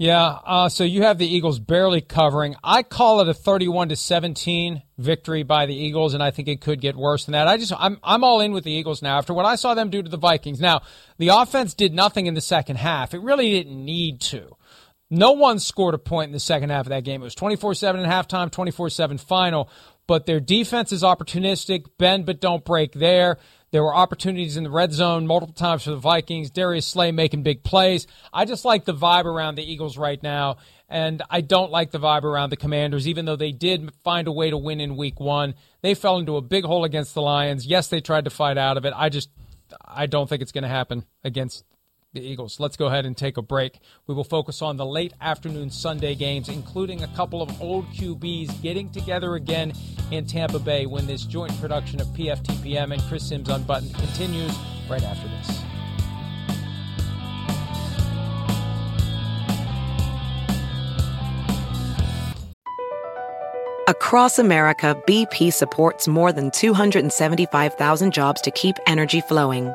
Yeah, uh, so you have the Eagles barely covering. I call it a 31 to 17 victory by the Eagles, and I think it could get worse than that. I just I'm I'm all in with the Eagles now after what I saw them do to the Vikings. Now the offense did nothing in the second half. It really didn't need to. No one scored a point in the second half of that game. It was 24 7 at halftime, 24 7 final. But their defense is opportunistic, bend but don't break there. There were opportunities in the red zone multiple times for the Vikings. Darius Slay making big plays. I just like the vibe around the Eagles right now, and I don't like the vibe around the Commanders, even though they did find a way to win in week one. They fell into a big hole against the Lions. Yes, they tried to fight out of it. I just I don't think it's going to happen against the Eagles. Let's go ahead and take a break. We will focus on the late afternoon Sunday games, including a couple of old QBs getting together again in Tampa Bay when this joint production of PFTPM and Chris Sims Unbuttoned continues right after this. Across America, BP supports more than 275,000 jobs to keep energy flowing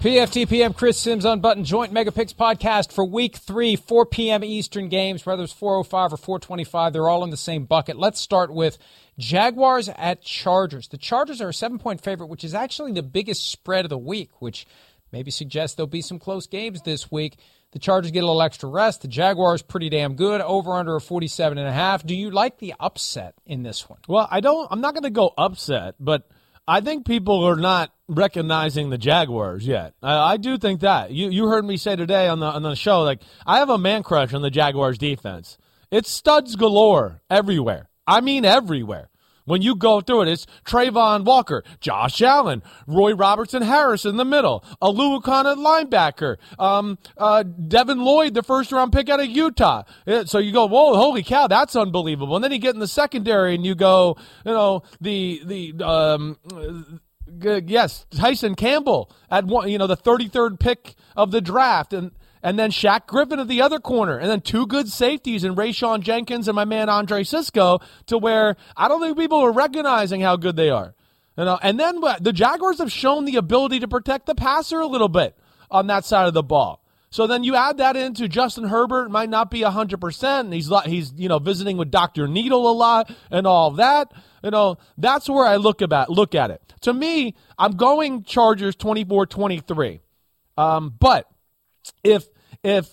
PFTPM Chris Sims Unbuttoned Joint Megapix podcast for week three, 4 p.m. Eastern games, whether it's 405 or 425. They're all in the same bucket. Let's start with Jaguars at Chargers. The Chargers are a seven point favorite, which is actually the biggest spread of the week, which maybe suggests there'll be some close games this week. The Chargers get a little extra rest. The Jaguars pretty damn good. Over under a 47 and a half. Do you like the upset in this one? Well, I don't I'm not going to go upset, but I think people are not recognizing the Jaguars yet. I, I, do think that you you heard me say today on the on the show like I have a man crush on the Jaguars defense. It's studs galore everywhere. I mean everywhere. When you go through it, it's Travon Walker, Josh Allen, Roy Robertson Harris in the middle, Oluokun linebacker, um, uh, Devin Lloyd, the first round pick out of Utah. So you go, whoa, holy cow, that's unbelievable. And then you get in the secondary and you go, you know, the the um, yes, Tyson Campbell at one, you know, the 33rd pick of the draft, and and then Shaq Griffin at the other corner, and then two good safeties and Rayshawn Jenkins and my man Andre Cisco, to where I don't think people are recognizing how good they are. You know, and then the Jaguars have shown the ability to protect the passer a little bit on that side of the ball. So then you add that into Justin Herbert might not be 100%. And he's he's you know visiting with Dr. Needle a lot and all that. You know, that's where I look about look at it. To me, I'm going Chargers 24-23. Um, but if if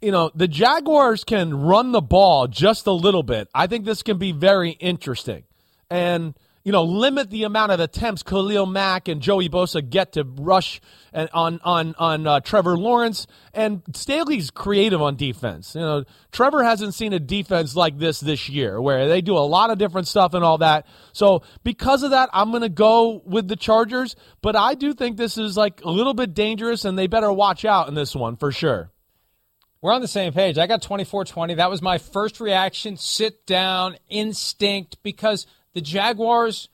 you know the Jaguars can run the ball just a little bit, I think this can be very interesting. And you know, limit the amount of attempts Khalil Mack and Joey Bosa get to rush on on on uh, Trevor Lawrence. And Staley's creative on defense. You know, Trevor hasn't seen a defense like this this year, where they do a lot of different stuff and all that. So because of that, I'm going to go with the Chargers. But I do think this is like a little bit dangerous, and they better watch out in this one for sure. We're on the same page. I got 24 20. That was my first reaction. Sit down, instinct, because the Jaguars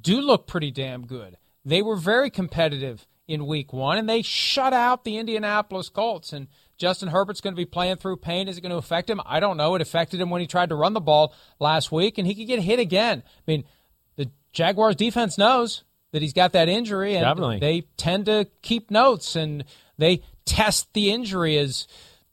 do look pretty damn good. They were very competitive in week one, and they shut out the Indianapolis Colts. And Justin Herbert's going to be playing through pain. Is it going to affect him? I don't know. It affected him when he tried to run the ball last week, and he could get hit again. I mean, the Jaguars defense knows that he's got that injury, and Definitely. they tend to keep notes and they test the injury as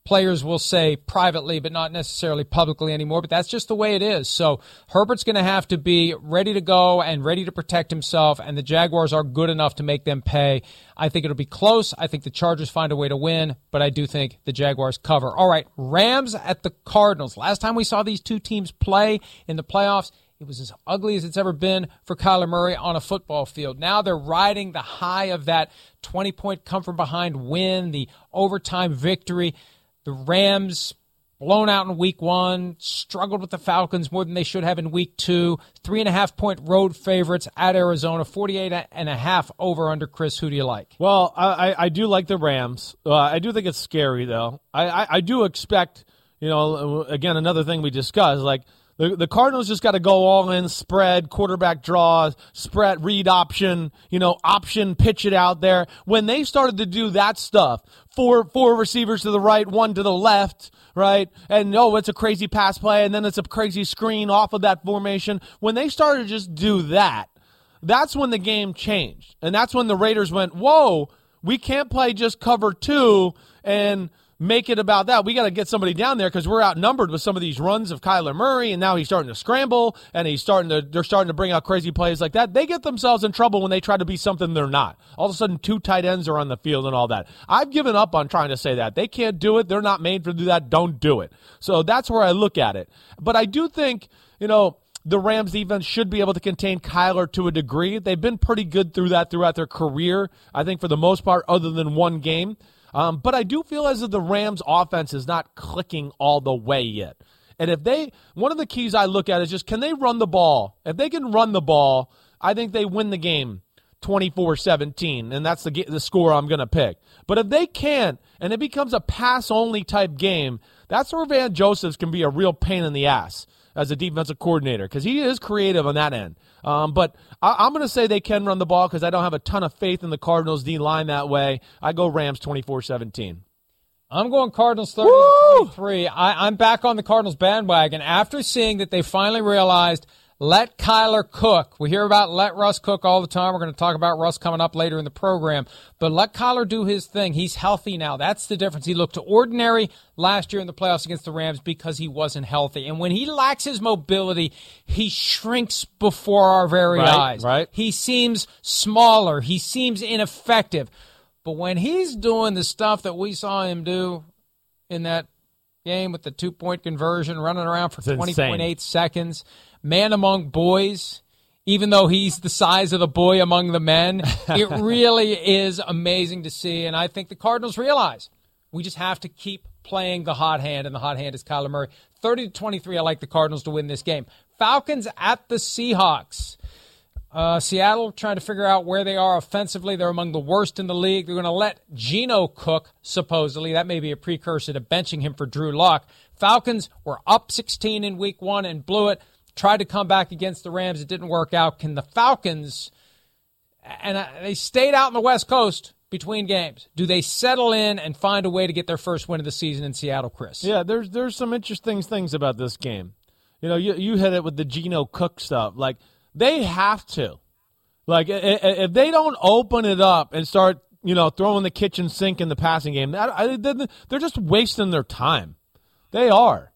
players will say privately, but not necessarily publicly anymore. But that's just the way it is. So Herbert's going to have to be ready to go and ready to protect himself, and the Jaguars are good enough to make them pay. I think it'll be close. I think the Chargers find a way to win, but I do think the Jaguars cover. All right, Rams at the Cardinals. Last time we saw these two teams play in the playoffs, it was as ugly as it's ever been for Kyler Murray on a football field. Now they're riding the high of that 20 point come from behind win, the overtime victory. The Rams blown out in week one, struggled with the Falcons more than they should have in week two. Three and a half point road favorites at Arizona, 48 and a half over under Chris. Who do you like? Well, I, I do like the Rams. Uh, I do think it's scary, though. I, I, I do expect, you know, again, another thing we discussed, like the, the Cardinals just got to go all in, spread, quarterback draw, spread, read option, you know, option, pitch it out there. When they started to do that stuff, four four receivers to the right, one to the left, right? And oh, it's a crazy pass play, and then it's a crazy screen off of that formation. When they started to just do that, that's when the game changed. And that's when the Raiders went, whoa, we can't play just cover two and make it about that. We got to get somebody down there because we're outnumbered with some of these runs of Kyler Murray, and now he's starting to scramble, and he's starting to they're starting to bring out crazy plays like that. They get themselves in trouble when they try to be something they're not. All of a sudden, two tight ends are on the field and all that. I've given up on trying to say that they can't do it. They're not made to do that. Don't do it. So that's where I look at it. But I do think you know the Rams defense should be able to contain Kyler to a degree. They've been pretty good through that throughout their career, I think, for the most part, other than one game. Um, but I do feel as if the Rams offense is not clicking all the way yet. And if they, one of the keys I look at is just can they run the ball? If they can run the ball, I think they win the game 24 17. And that's the, the score I'm going to pick. But if they can't, and it becomes a pass only type game, that's where Vance Joseph's can be a real pain in the ass as a defensive coordinator because he is creative on that end. Um, but I, am going to say they can run the ball because I don't have a ton of faith in the Cardinals D line that way. I go Rams 24 17. I'm going Cardinals 30 23. I, I'm back on the Cardinals bandwagon after seeing that they finally realized let Kyler cook. We hear about let Russ cook all the time. We're going to talk about Russ coming up later in the program. But let Kyler do his thing. He's healthy now. That's the difference. He looked ordinary last year in the playoffs against the Rams because he wasn't healthy. And when he lacks his mobility, he shrinks before our very right, eyes. Right. He seems smaller. He seems ineffective. But when he's doing the stuff that we saw him do in that game with the two point conversion, running around for 20.8 seconds, man among boys, even though he's the size of the boy among the men. <laughs> it really is amazing to see. And I think the Cardinals realize we just have to keep playing the hot hand, and the hot hand is Kyler Murray. 30 to 23, I like the Cardinals to win this game. Falcons at the Seahawks. Uh, Seattle trying to figure out where they are offensively. They're among the worst in the league. They're going to let Geno cook, supposedly. That may be a precursor to benching him for Drew Lock. Falcons were up 16 in week one and blew it tried to come back against the Rams. It didn't work out. Can the Falcons, and uh, they stayed out on the West Coast between games, do they settle in and find a way to get their first win of the season in Seattle, Chris? Yeah, there's there's some interesting things about this game. You know, you, you hit it with the Geno Cook stuff. Like, they have to. Like, if they don't open it up and start, you know, throwing the kitchen sink in the passing game, they're just wasting their time. They are.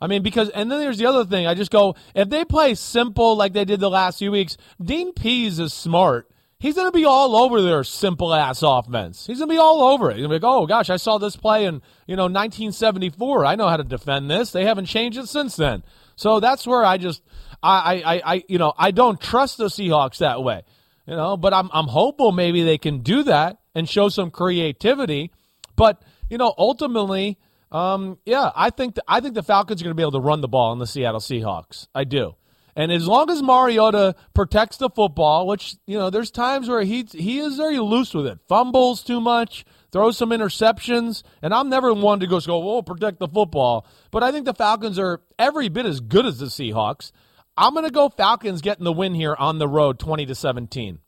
I mean, because, and then there's the other thing. I just go, if they play simple like they did the last few weeks, Dean Pees is smart. He's going to be all over their simple ass offense. He's going to be all over it. He's going to be like, oh gosh, I saw this play in, you know, 1974. I know how to defend this. They haven't changed it since then. So that's where I just, I, I, I, you know, I don't trust the Seahawks that way. You know, but I'm I'm hopeful maybe they can do that and show some creativity. But you know, ultimately, um, yeah, I think the, I think the Falcons are going to be able to run the ball on the Seattle Seahawks. I do. And as long as Mariota protects the football, which you know, there's times where he he is very loose with it, fumbles too much, throws some interceptions, and I'm never one to go go, "Oh, protect the football." But I think the Falcons are every bit as good as the Seahawks. I'm going to go Falcons getting the win here on the road, 20 to 17.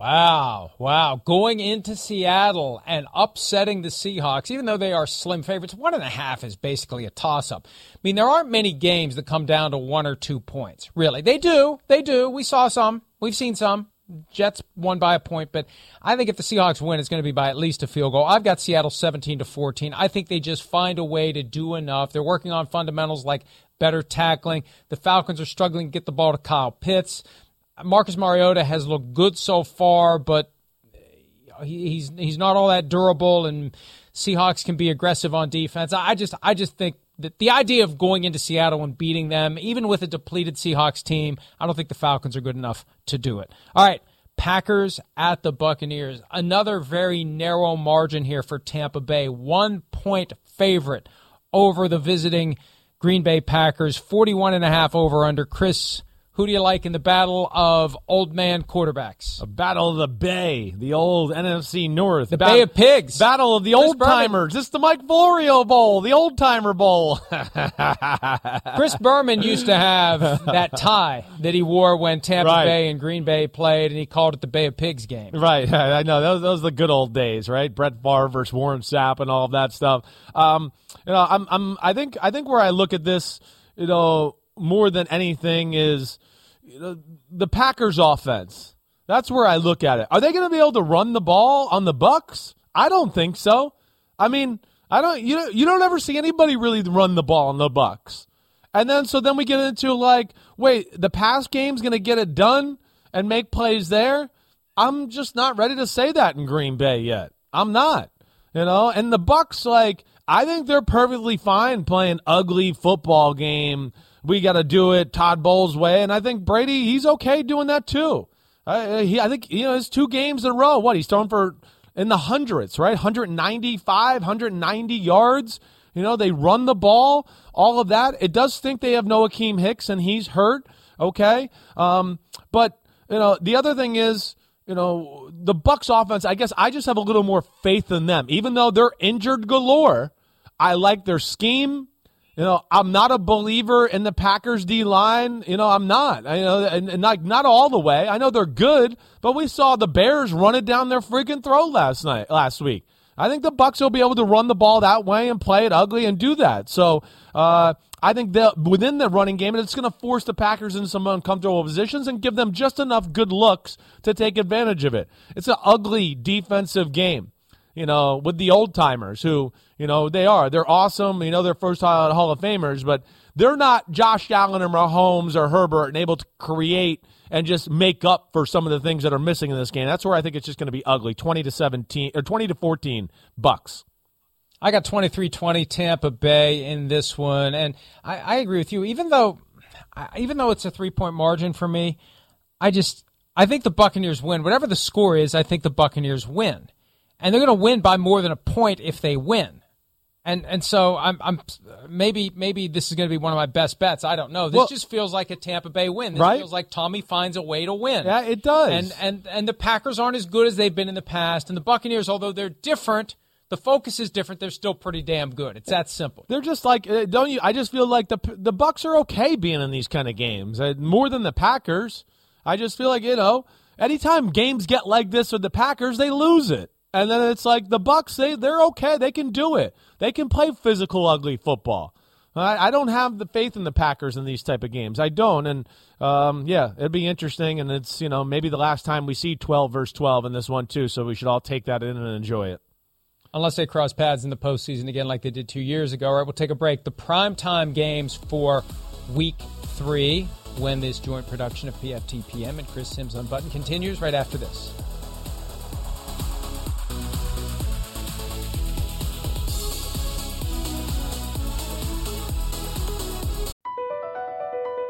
Wow, wow. Going into Seattle and upsetting the Seahawks, even though they are slim favorites, one and a half is basically a toss up. I mean, there aren't many games that come down to one or two points, really. They do, they do. We saw some, we've seen some. Jets won by a point, but I think if the Seahawks win, it's going to be by at least a field goal. I've got Seattle 17 to 14. I think they just find a way to do enough. They're working on fundamentals like better tackling. The Falcons are struggling to get the ball to Kyle Pitts. Marcus Mariota has looked good so far, but he's he's not all that durable, and Seahawks can be aggressive on defense. I just I just think that the idea of going into Seattle and beating them, even with a depleted Seahawks team, I don't think the Falcons are good enough to do it. All right. Packers at the Buccaneers. Another very narrow margin here for Tampa Bay. One point favorite over the visiting Green Bay Packers. 41 and a half over under Chris who do you like in the battle of old man quarterbacks? A battle of the Bay, the old NFC North. The Bay of Pigs. Battle of the old timers. This is the Mike Florio Bowl, the old timer bowl. <laughs> Chris Berman used to have that tie that he wore when Tampa right. Bay and Green Bay played, and he called it the Bay of Pigs game. Right. <laughs> I know. Those, those are the good old days, right? Brett Favre versus Warren Sapp and all of that stuff. Um, you know, I'm, I'm, I think, I think where I look at this, you know, more than anything is the Packers offense. That's where I look at it. Are they going to be able to run the ball on the Bucks? I don't think so. I mean, I don't you know, you don't ever see anybody really run the ball on the Bucks. And then so then we get into like, wait, the pass game's going to get it done and make plays there? I'm just not ready to say that in Green Bay yet. I'm not. You know, and the Bucks like I think they're perfectly fine playing ugly football game we got to do it Todd Bowles way, and I think Brady he's okay doing that too. Uh, he, I think you know his two games in a row. What he's thrown for in the hundreds, right? 195, 190 yards. You know they run the ball, all of that. It does think they have no Akiem Hicks, and he's hurt. Okay, um, but you know the other thing is you know the Bucks offense. I guess I just have a little more faith in them, even though they're injured galore. I like their scheme. You know, I'm not a believer in the Packers D line. You know, I'm not. I, you know, and, and not not all the way. I know they're good, but we saw the Bears run it down their freaking throat last night, last week. I think the Bucks will be able to run the ball that way and play it ugly and do that. So uh, I think that within the running game, it's going to force the Packers into some uncomfortable positions and give them just enough good looks to take advantage of it. It's an ugly defensive game you know, with the old timers who, you know, they are. They're awesome. You know, they're first Hall of Famers, but they're not Josh Allen or Mahomes or Herbert and able to create and just make up for some of the things that are missing in this game. That's where I think it's just going to be ugly. 20 to 17 or 20 to 14 bucks. I got 23-20 Tampa Bay in this one and I, I agree with you even though even though it's a 3-point margin for me, I just I think the Buccaneers win. Whatever the score is, I think the Buccaneers win and they're going to win by more than a point if they win. And and so I'm I'm maybe maybe this is going to be one of my best bets. I don't know. This well, just feels like a Tampa Bay win. This right? feels like Tommy finds a way to win. Yeah, it does. And and and the Packers aren't as good as they've been in the past, and the Buccaneers, although they're different, the focus is different. They're still pretty damn good. It's that simple. They're just like uh, don't you? I just feel like the the Bucks are okay being in these kind of games uh, more than the Packers. I just feel like you know anytime games get like this with the Packers, they lose it. And then it's like the Bucks, they they're okay. They can do it. They can play physical, ugly football. I, I don't have the faith in the Packers in these type of games. I don't. And um, yeah, it'd be interesting. And it's you know maybe the last time we see twelve versus twelve in this one too. So we should all take that in and enjoy it. Unless they cross paths in the postseason again, like they did two years ago. All right, we'll take a break. The prime time games for Week Three, when this joint production of PFTPM and Chris Sims Unbuttoned continues right after this.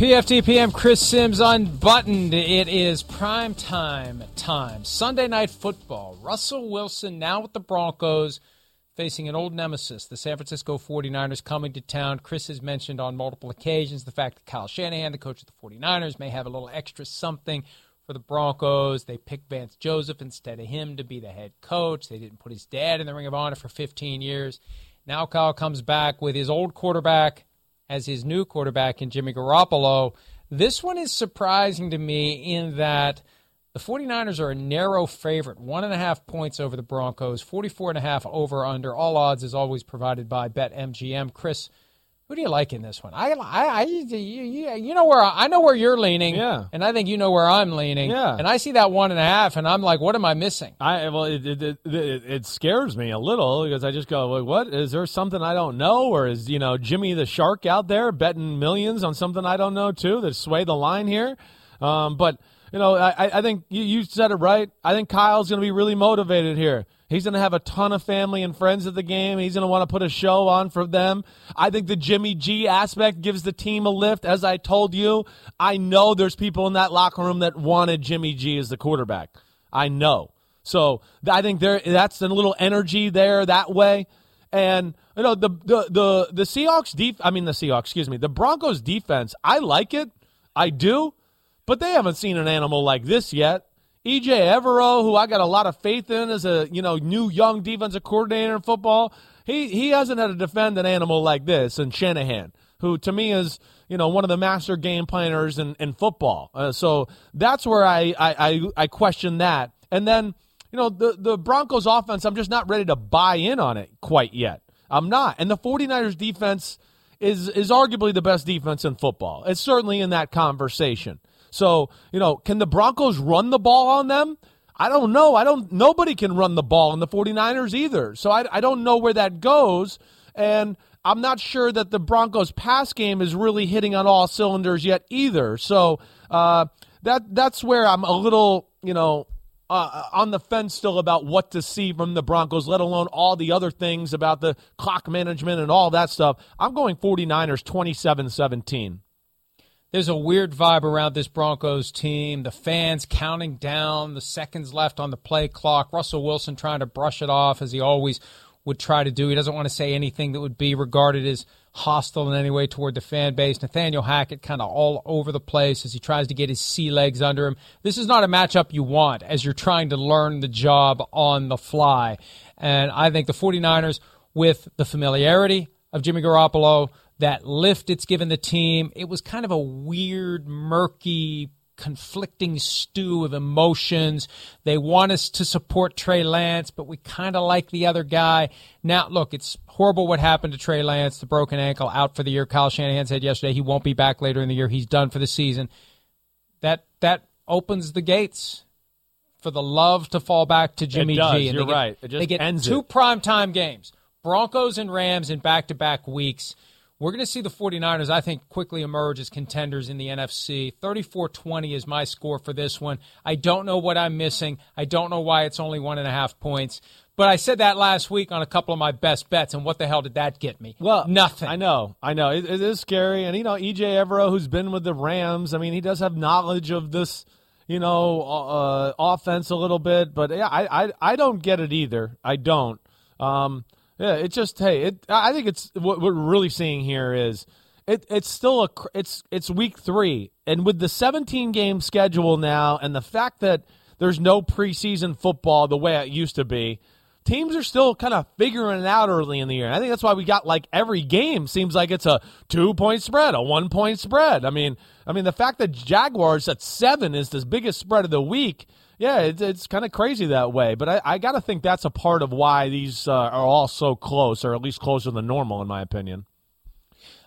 PFTPM Chris Sims unbuttoned. It is prime time time. Sunday night football. Russell Wilson now with the Broncos facing an old nemesis, the San Francisco 49ers coming to town. Chris has mentioned on multiple occasions the fact that Kyle Shanahan, the coach of the 49ers, may have a little extra something for the Broncos. They picked Vance Joseph instead of him to be the head coach. They didn't put his dad in the Ring of Honor for 15 years. Now Kyle comes back with his old quarterback as his new quarterback in Jimmy Garoppolo. This one is surprising to me in that the 49ers are a narrow favorite, one and a half points over the Broncos, 44 and a half over under. All odds is always provided by BetMGM. Chris, who do you like in this one? I, I, I you, you know where I, I know where you're leaning, Yeah. and I think you know where I'm leaning, Yeah. And I see that one and a half, and I'm like, what am I missing? I well, it it, it, it it scares me a little because I just go, like, what is there something I don't know, or is you know Jimmy the Shark out there betting millions on something I don't know too that sway the line here? Um, but you know, I, I think you, you said it right. I think Kyle's going to be really motivated here. He's going to have a ton of family and friends at the game. He's going to want to put a show on for them. I think the Jimmy G aspect gives the team a lift. As I told you, I know there's people in that locker room that wanted Jimmy G as the quarterback. I know. So I think there that's a little energy there that way. And you know the the the the Seahawks def I mean the Seahawks, excuse me, the Broncos defense. I like it, I do, but they haven't seen an animal like this yet. Ejiro Evero, who I got a lot of faith in as a you know new young defensive coordinator in football, he he hasn't had to defend an animal like this. And Shanahan, who to me is you know one of the master game planners in, in football. Uh, so that's where I, I I I question that. And then you know the the Broncos offense, I'm just not ready to buy in on it quite yet. I'm not. And the 49ers defense is is arguably the best defense in football. It's certainly in that conversation. So, you know, can the Broncos run the ball on them? I don't know. I don't nobody can run the ball in the 49ers either. So I I don't know where that goes and I'm not sure that the Broncos pass game is really hitting on all cylinders yet either. So, uh, that that's where I'm a little, you know, uh, on the fence still about what to see from the Broncos, let alone all the other things about the clock management and all that stuff. I'm going 49ers 27 17. There's a weird vibe around this Broncos team. The fans counting down the seconds left on the play clock. Russell Wilson trying to brush it off as he always would try to do. He doesn't want to say anything that would be regarded as hostile in any way toward the fan base. Nathaniel Hackett kind of all over the place as he tries to get his sea legs under him. This is not a matchup you want as you're trying to learn the job on the fly. And I think the 49ers, with the familiarity of Jimmy Garoppolo, that lift it's given the team, it was kind of a weird, murky, conflicting stew of emotions. They want us to support Trey Lance, but we kind of like the other guy. Now, look, it's horrible what happened to Trey Lance, the broken ankle, out for the year. Kyle Shanahan said yesterday he won't be back later in the year. He's done for the season. That that opens the gates for the love to fall back to Jimmy. G. And You're they get, right. It just they get ends two it. primetime games. Broncos and Rams in back to back weeks. We're going to see the 49ers, I think, quickly emerge as contenders in the NFC. 34 20 is my score for this one. I don't know what I'm missing. I don't know why it's only one and a half points. But I said that last week on a couple of my best bets, and what the hell did that get me? Well, nothing. I know, I know. it, it is scary, and you know, Ejiro Evero, who's been with the Rams, I mean, he does have knowledge of this, you know, uh, offense a little bit. But yeah, I, I, I don't get it either. I don't. Um, yeah, it just hey, it. I think it's what we're really seeing here is it. It's still a it's it's week three, and with the 17 game schedule now, and the fact that there's no preseason football the way it used to be. Teams are still kind of figuring it out early in the year. And I think that's why we got like every game seems like it's a two point spread, a one point spread. I mean, I mean the fact that Jaguars at seven is the biggest spread of the week yeah, it's, it's kind of crazy that way. But I, I got to think that's a part of why these uh, are all so close, or at least closer than normal, in my opinion.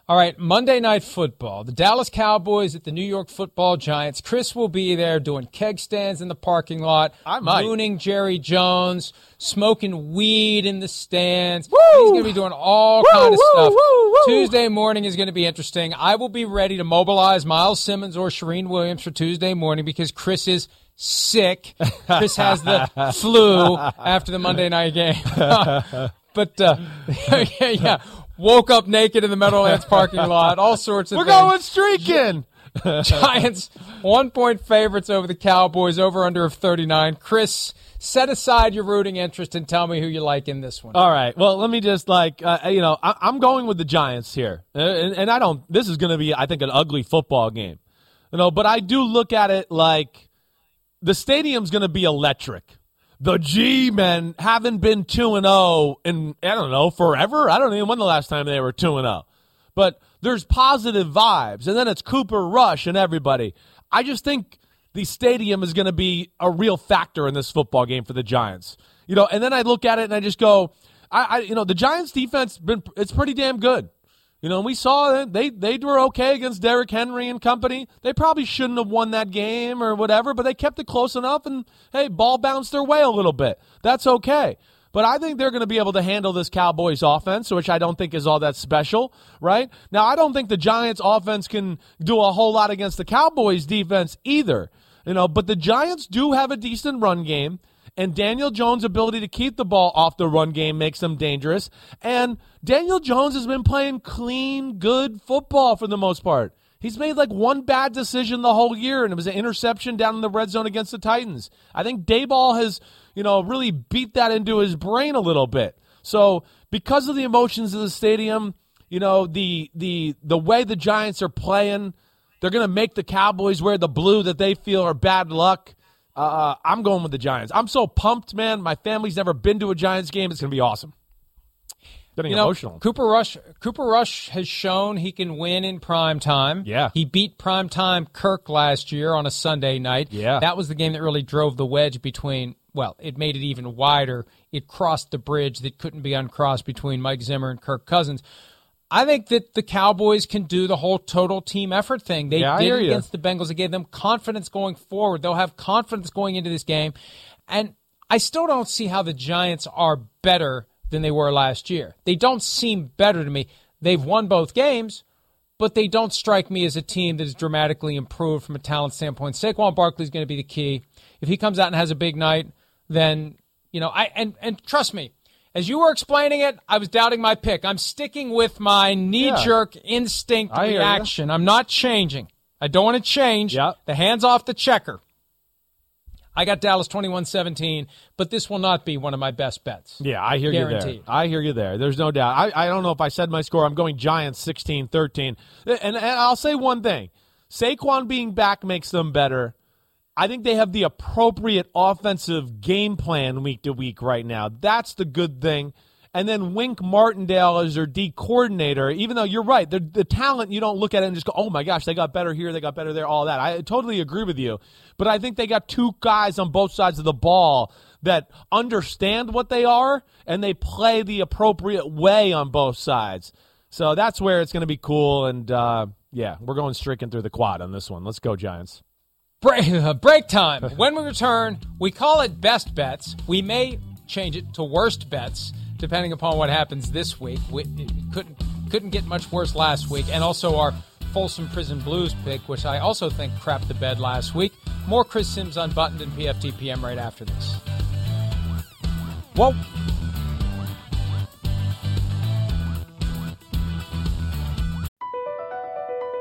All right, Monday Night Football. The Dallas Cowboys at the New York Football Giants. Chris will be there doing keg stands in the parking lot. I might. Mooning Jerry Jones, smoking weed in the stands. Woo! He's going to be doing all Woo, kind of woo, stuff. woo. Tuesday morning is going to be interesting. I will be ready to mobilize Myles Simmons or Charean Williams for Tuesday morning because Chris is sick. Chris has the flu after the Monday night game. <laughs> but uh, <laughs> yeah, yeah, woke up naked in the Meadowlands parking lot. All sorts of. We're things. going streaking. <laughs> Giants one point favorites over the Cowboys. Over under of thirty nine. Chris, set aside your rooting interest and tell me who you like in this one. All right. Well, let me just like uh, you know I, am going with the Giants here, uh, and, and I don't. This is going to be I think an ugly football game, you know. But I do look at it like the stadium's going to be electric. The G men haven't been 2 and 0 in I don't know, forever. I don't even when the last time they were 2 and 0. But there's positive vibes and then it's Cooper Rush and everybody. I just think the stadium is going to be a real factor in this football game for the Giants. You know, and then I look at it and I just go I, I you know, the Giants defense been it's pretty damn good. You know, we saw that they they were okay against Derrick Henry and company. They probably shouldn't have won that game or whatever, but they kept it close enough and hey, ball bounced their way a little bit. That's okay. But I think they're going to be able to handle this Cowboys offense, which I don't think is all that special, right? Now, I don't think the Giants offense can do a whole lot against the Cowboys defense either. You know, but the Giants do have a decent run game and Daniel Jones' ability to keep the ball off the run game makes them dangerous. And Daniel Jones has been playing clean, good football for the most part. He's made like one bad decision the whole year, and it was an interception down in the red zone against the Titans. I think Daboll has, you know, really beat that into his brain a little bit. So because of the emotions of the stadium, you know, the the the way the Giants are playing, they're going to make the Cowboys wear the blue that they feel are bad luck. Uh, I'm going with the Giants. I'm so pumped, man. My family's never been to a Giants game. It's going to be awesome. Getting you know, emotional. Cooper Rush. Cooper Rush has shown he can win in prime time. Yeah, he beat prime time Kirk last year on a Sunday night. Yeah, that was the game that really drove the wedge between. Well, it made it even wider. It crossed the bridge that couldn't be uncrossed between Mike Zimmer and Kirk Cousins. I think that the Cowboys can do the whole total team effort thing. They yeah, did against the Bengals. It gave them confidence going forward. They'll have confidence going into this game. And I still don't see how the Giants are better than they were last year. They don't seem better to me. They've won both games, but they don't strike me as a team that is dramatically improved from a talent standpoint. Saquon Barkley is going to be the key. If he comes out and has a big night, then you know I and and trust me, as you were explaining it, I was doubting my pick. I'm sticking with my knee jerk yeah. instinct I reaction. I'm not changing. I don't want to change. Yep. The hands off the checker. I got Dallas 21-17, but this will not be one of my best bets. Yeah, I hear Guaranteed. you there. I hear you there. There's no doubt. I, I don't know if I said my score. I'm going Giants 16-13. And, and I'll say one thing. Saquon being back makes them better. I think they have the appropriate offensive game plan week to week right now. That's the good thing. And then Wink Martindale as their D coordinator, even though you're right, the, the talent, you don't look at it and just go, oh my gosh, they got better here, they got better there, all that. I totally agree with you. But I think they got two guys on both sides of the ball that understand what they are and they play the appropriate way on both sides. So that's where it's going to be cool. And uh, yeah, we're going stricken through the quad on this one. Let's go, Giants. Break, <laughs> break time. when we return, we call it best bets. We may change it to worst bets depending upon what happens this week. We, couldn't couldn't get much worse last week, and also our Folsom Prison Blues pick, which I also think crapped the bed last week. More Chris Sims unbuttoned and PFTPM right after this. Whoa.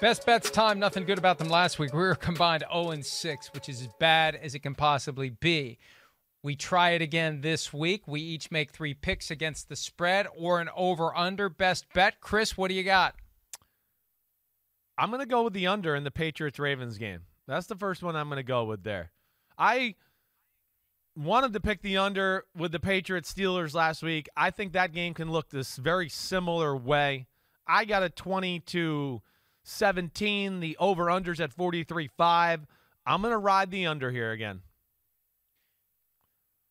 Best bets time, nothing good about them last week. We were combined 0 and 6, which is as bad as it can possibly be. We try it again this week. We each make three picks against the spread or an over under. Best bet. Chris, what do you got? I'm going to go with the under in the Patriots Ravens game. That's the first one I'm going to go with there. I wanted to pick the under with the Patriots Steelers last week. I think that game can look this very similar way. I got a 20 to 17. The over unders at 43.5. I'm going to ride the under here again.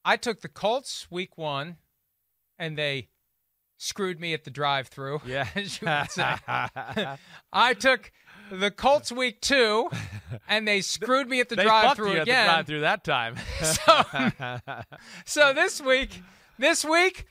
I took the Colts week one, and they screwed me at the drive-through. <laughs> Yeah, as you would say. <laughs> I took the Colts week two, and they screwed me at the drive-through again. At the drive-through that time. <laughs> so, so this week, this week,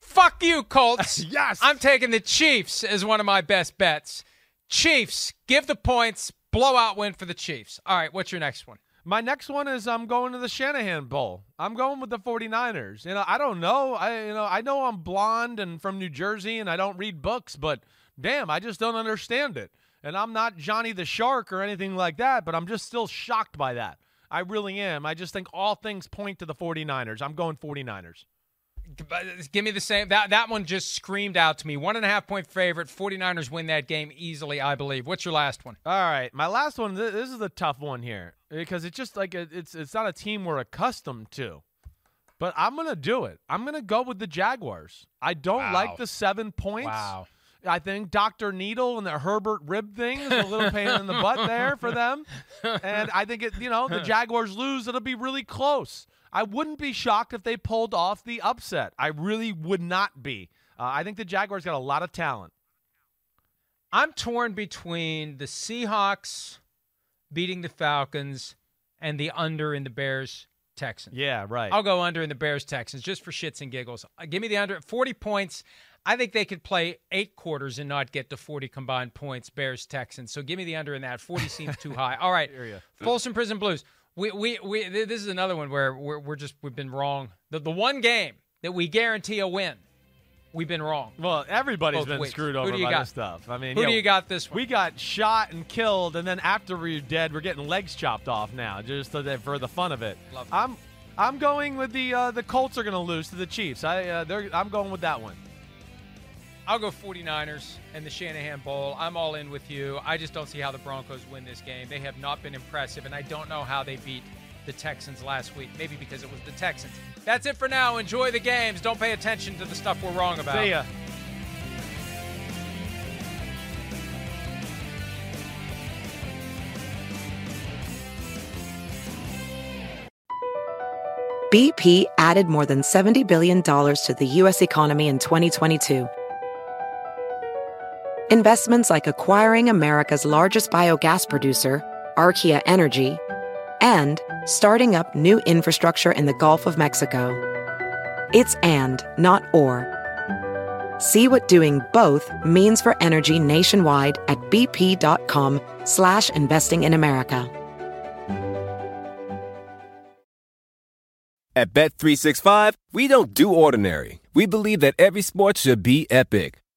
fuck you, Colts. yes, I'm taking the Chiefs as one of my best bets. Chiefs, give the points. Blowout win for the Chiefs. All right, what's your next one? My next one is I'm going to the Shanahan Bowl. I'm going with the 49ers. You know, I don't know. I you know, I know I'm blonde and from New Jersey and I don't read books, but damn, I just don't understand it. And I'm not Johnny the Shark or anything like that, but I'm just still shocked by that. I really am. I just think all things point to the 49ers. I'm going 49ers. Give me the same. That that one just screamed out to me. One and a half point favorite. 49ers win that game easily, I believe. What's your last one? All right, my last one. This is a tough one here because it's just like a, it's it's not a team we're accustomed to. But I'm gonna do it. I'm gonna go with the Jaguars. I don't wow. like the seven points. Wow. I think Dr. Needle and the Herbert rib thing is a little pain in the butt there for them. <laughs> And I think it, you know, the Jaguars lose, it'll be really close. I wouldn't be shocked if they pulled off the upset. I really would not be. Uh, I think the Jaguars got a lot of talent. I'm torn between the Seahawks beating the Falcons and the under in the Bears Texans. Yeah, right. I'll go under in the Bears Texans just for shits and giggles. Uh, give me the under at 40 points. I think they could play eight quarters and not get to 40 combined points, Bears Texans. So give me the under in that. 40 seems too <laughs> high. All right. Folsom Prison Blues. We, we, we, this is another one where we're, we're just, we've been wrong. The, the one game that we guarantee a win, we've been wrong. Well, everybody's Both been weeks. screwed over you by got? this stuff. I mean, Who yeah, do you got this one? We got shot and killed, and then after we're dead, we're getting legs chopped off now, just for the fun of it. Love. I'm, I'm going with the uh, the Colts are going to lose to the Chiefs. I, uh, they're, I'm going with that one. I'll go 49ers and the Shanahan Bowl. I'm all in with you. I just don't see how the Broncos win this game. They have not been impressive, and I don't know how they beat the Texans last week. Maybe because it was the Texans. That's it for now. Enjoy the games. Don't pay attention to the stuff we're wrong about. See ya. BP added more than $70 billion to the U.S. economy in 2022. Investments like acquiring America's largest biogas producer, Archaea Energy, and starting up new infrastructure in the Gulf of Mexico. It's and, not or. See what doing both means for energy nationwide at bp.com slash investing in America. At Bet365, we don't do ordinary. We believe that every sport should be epic.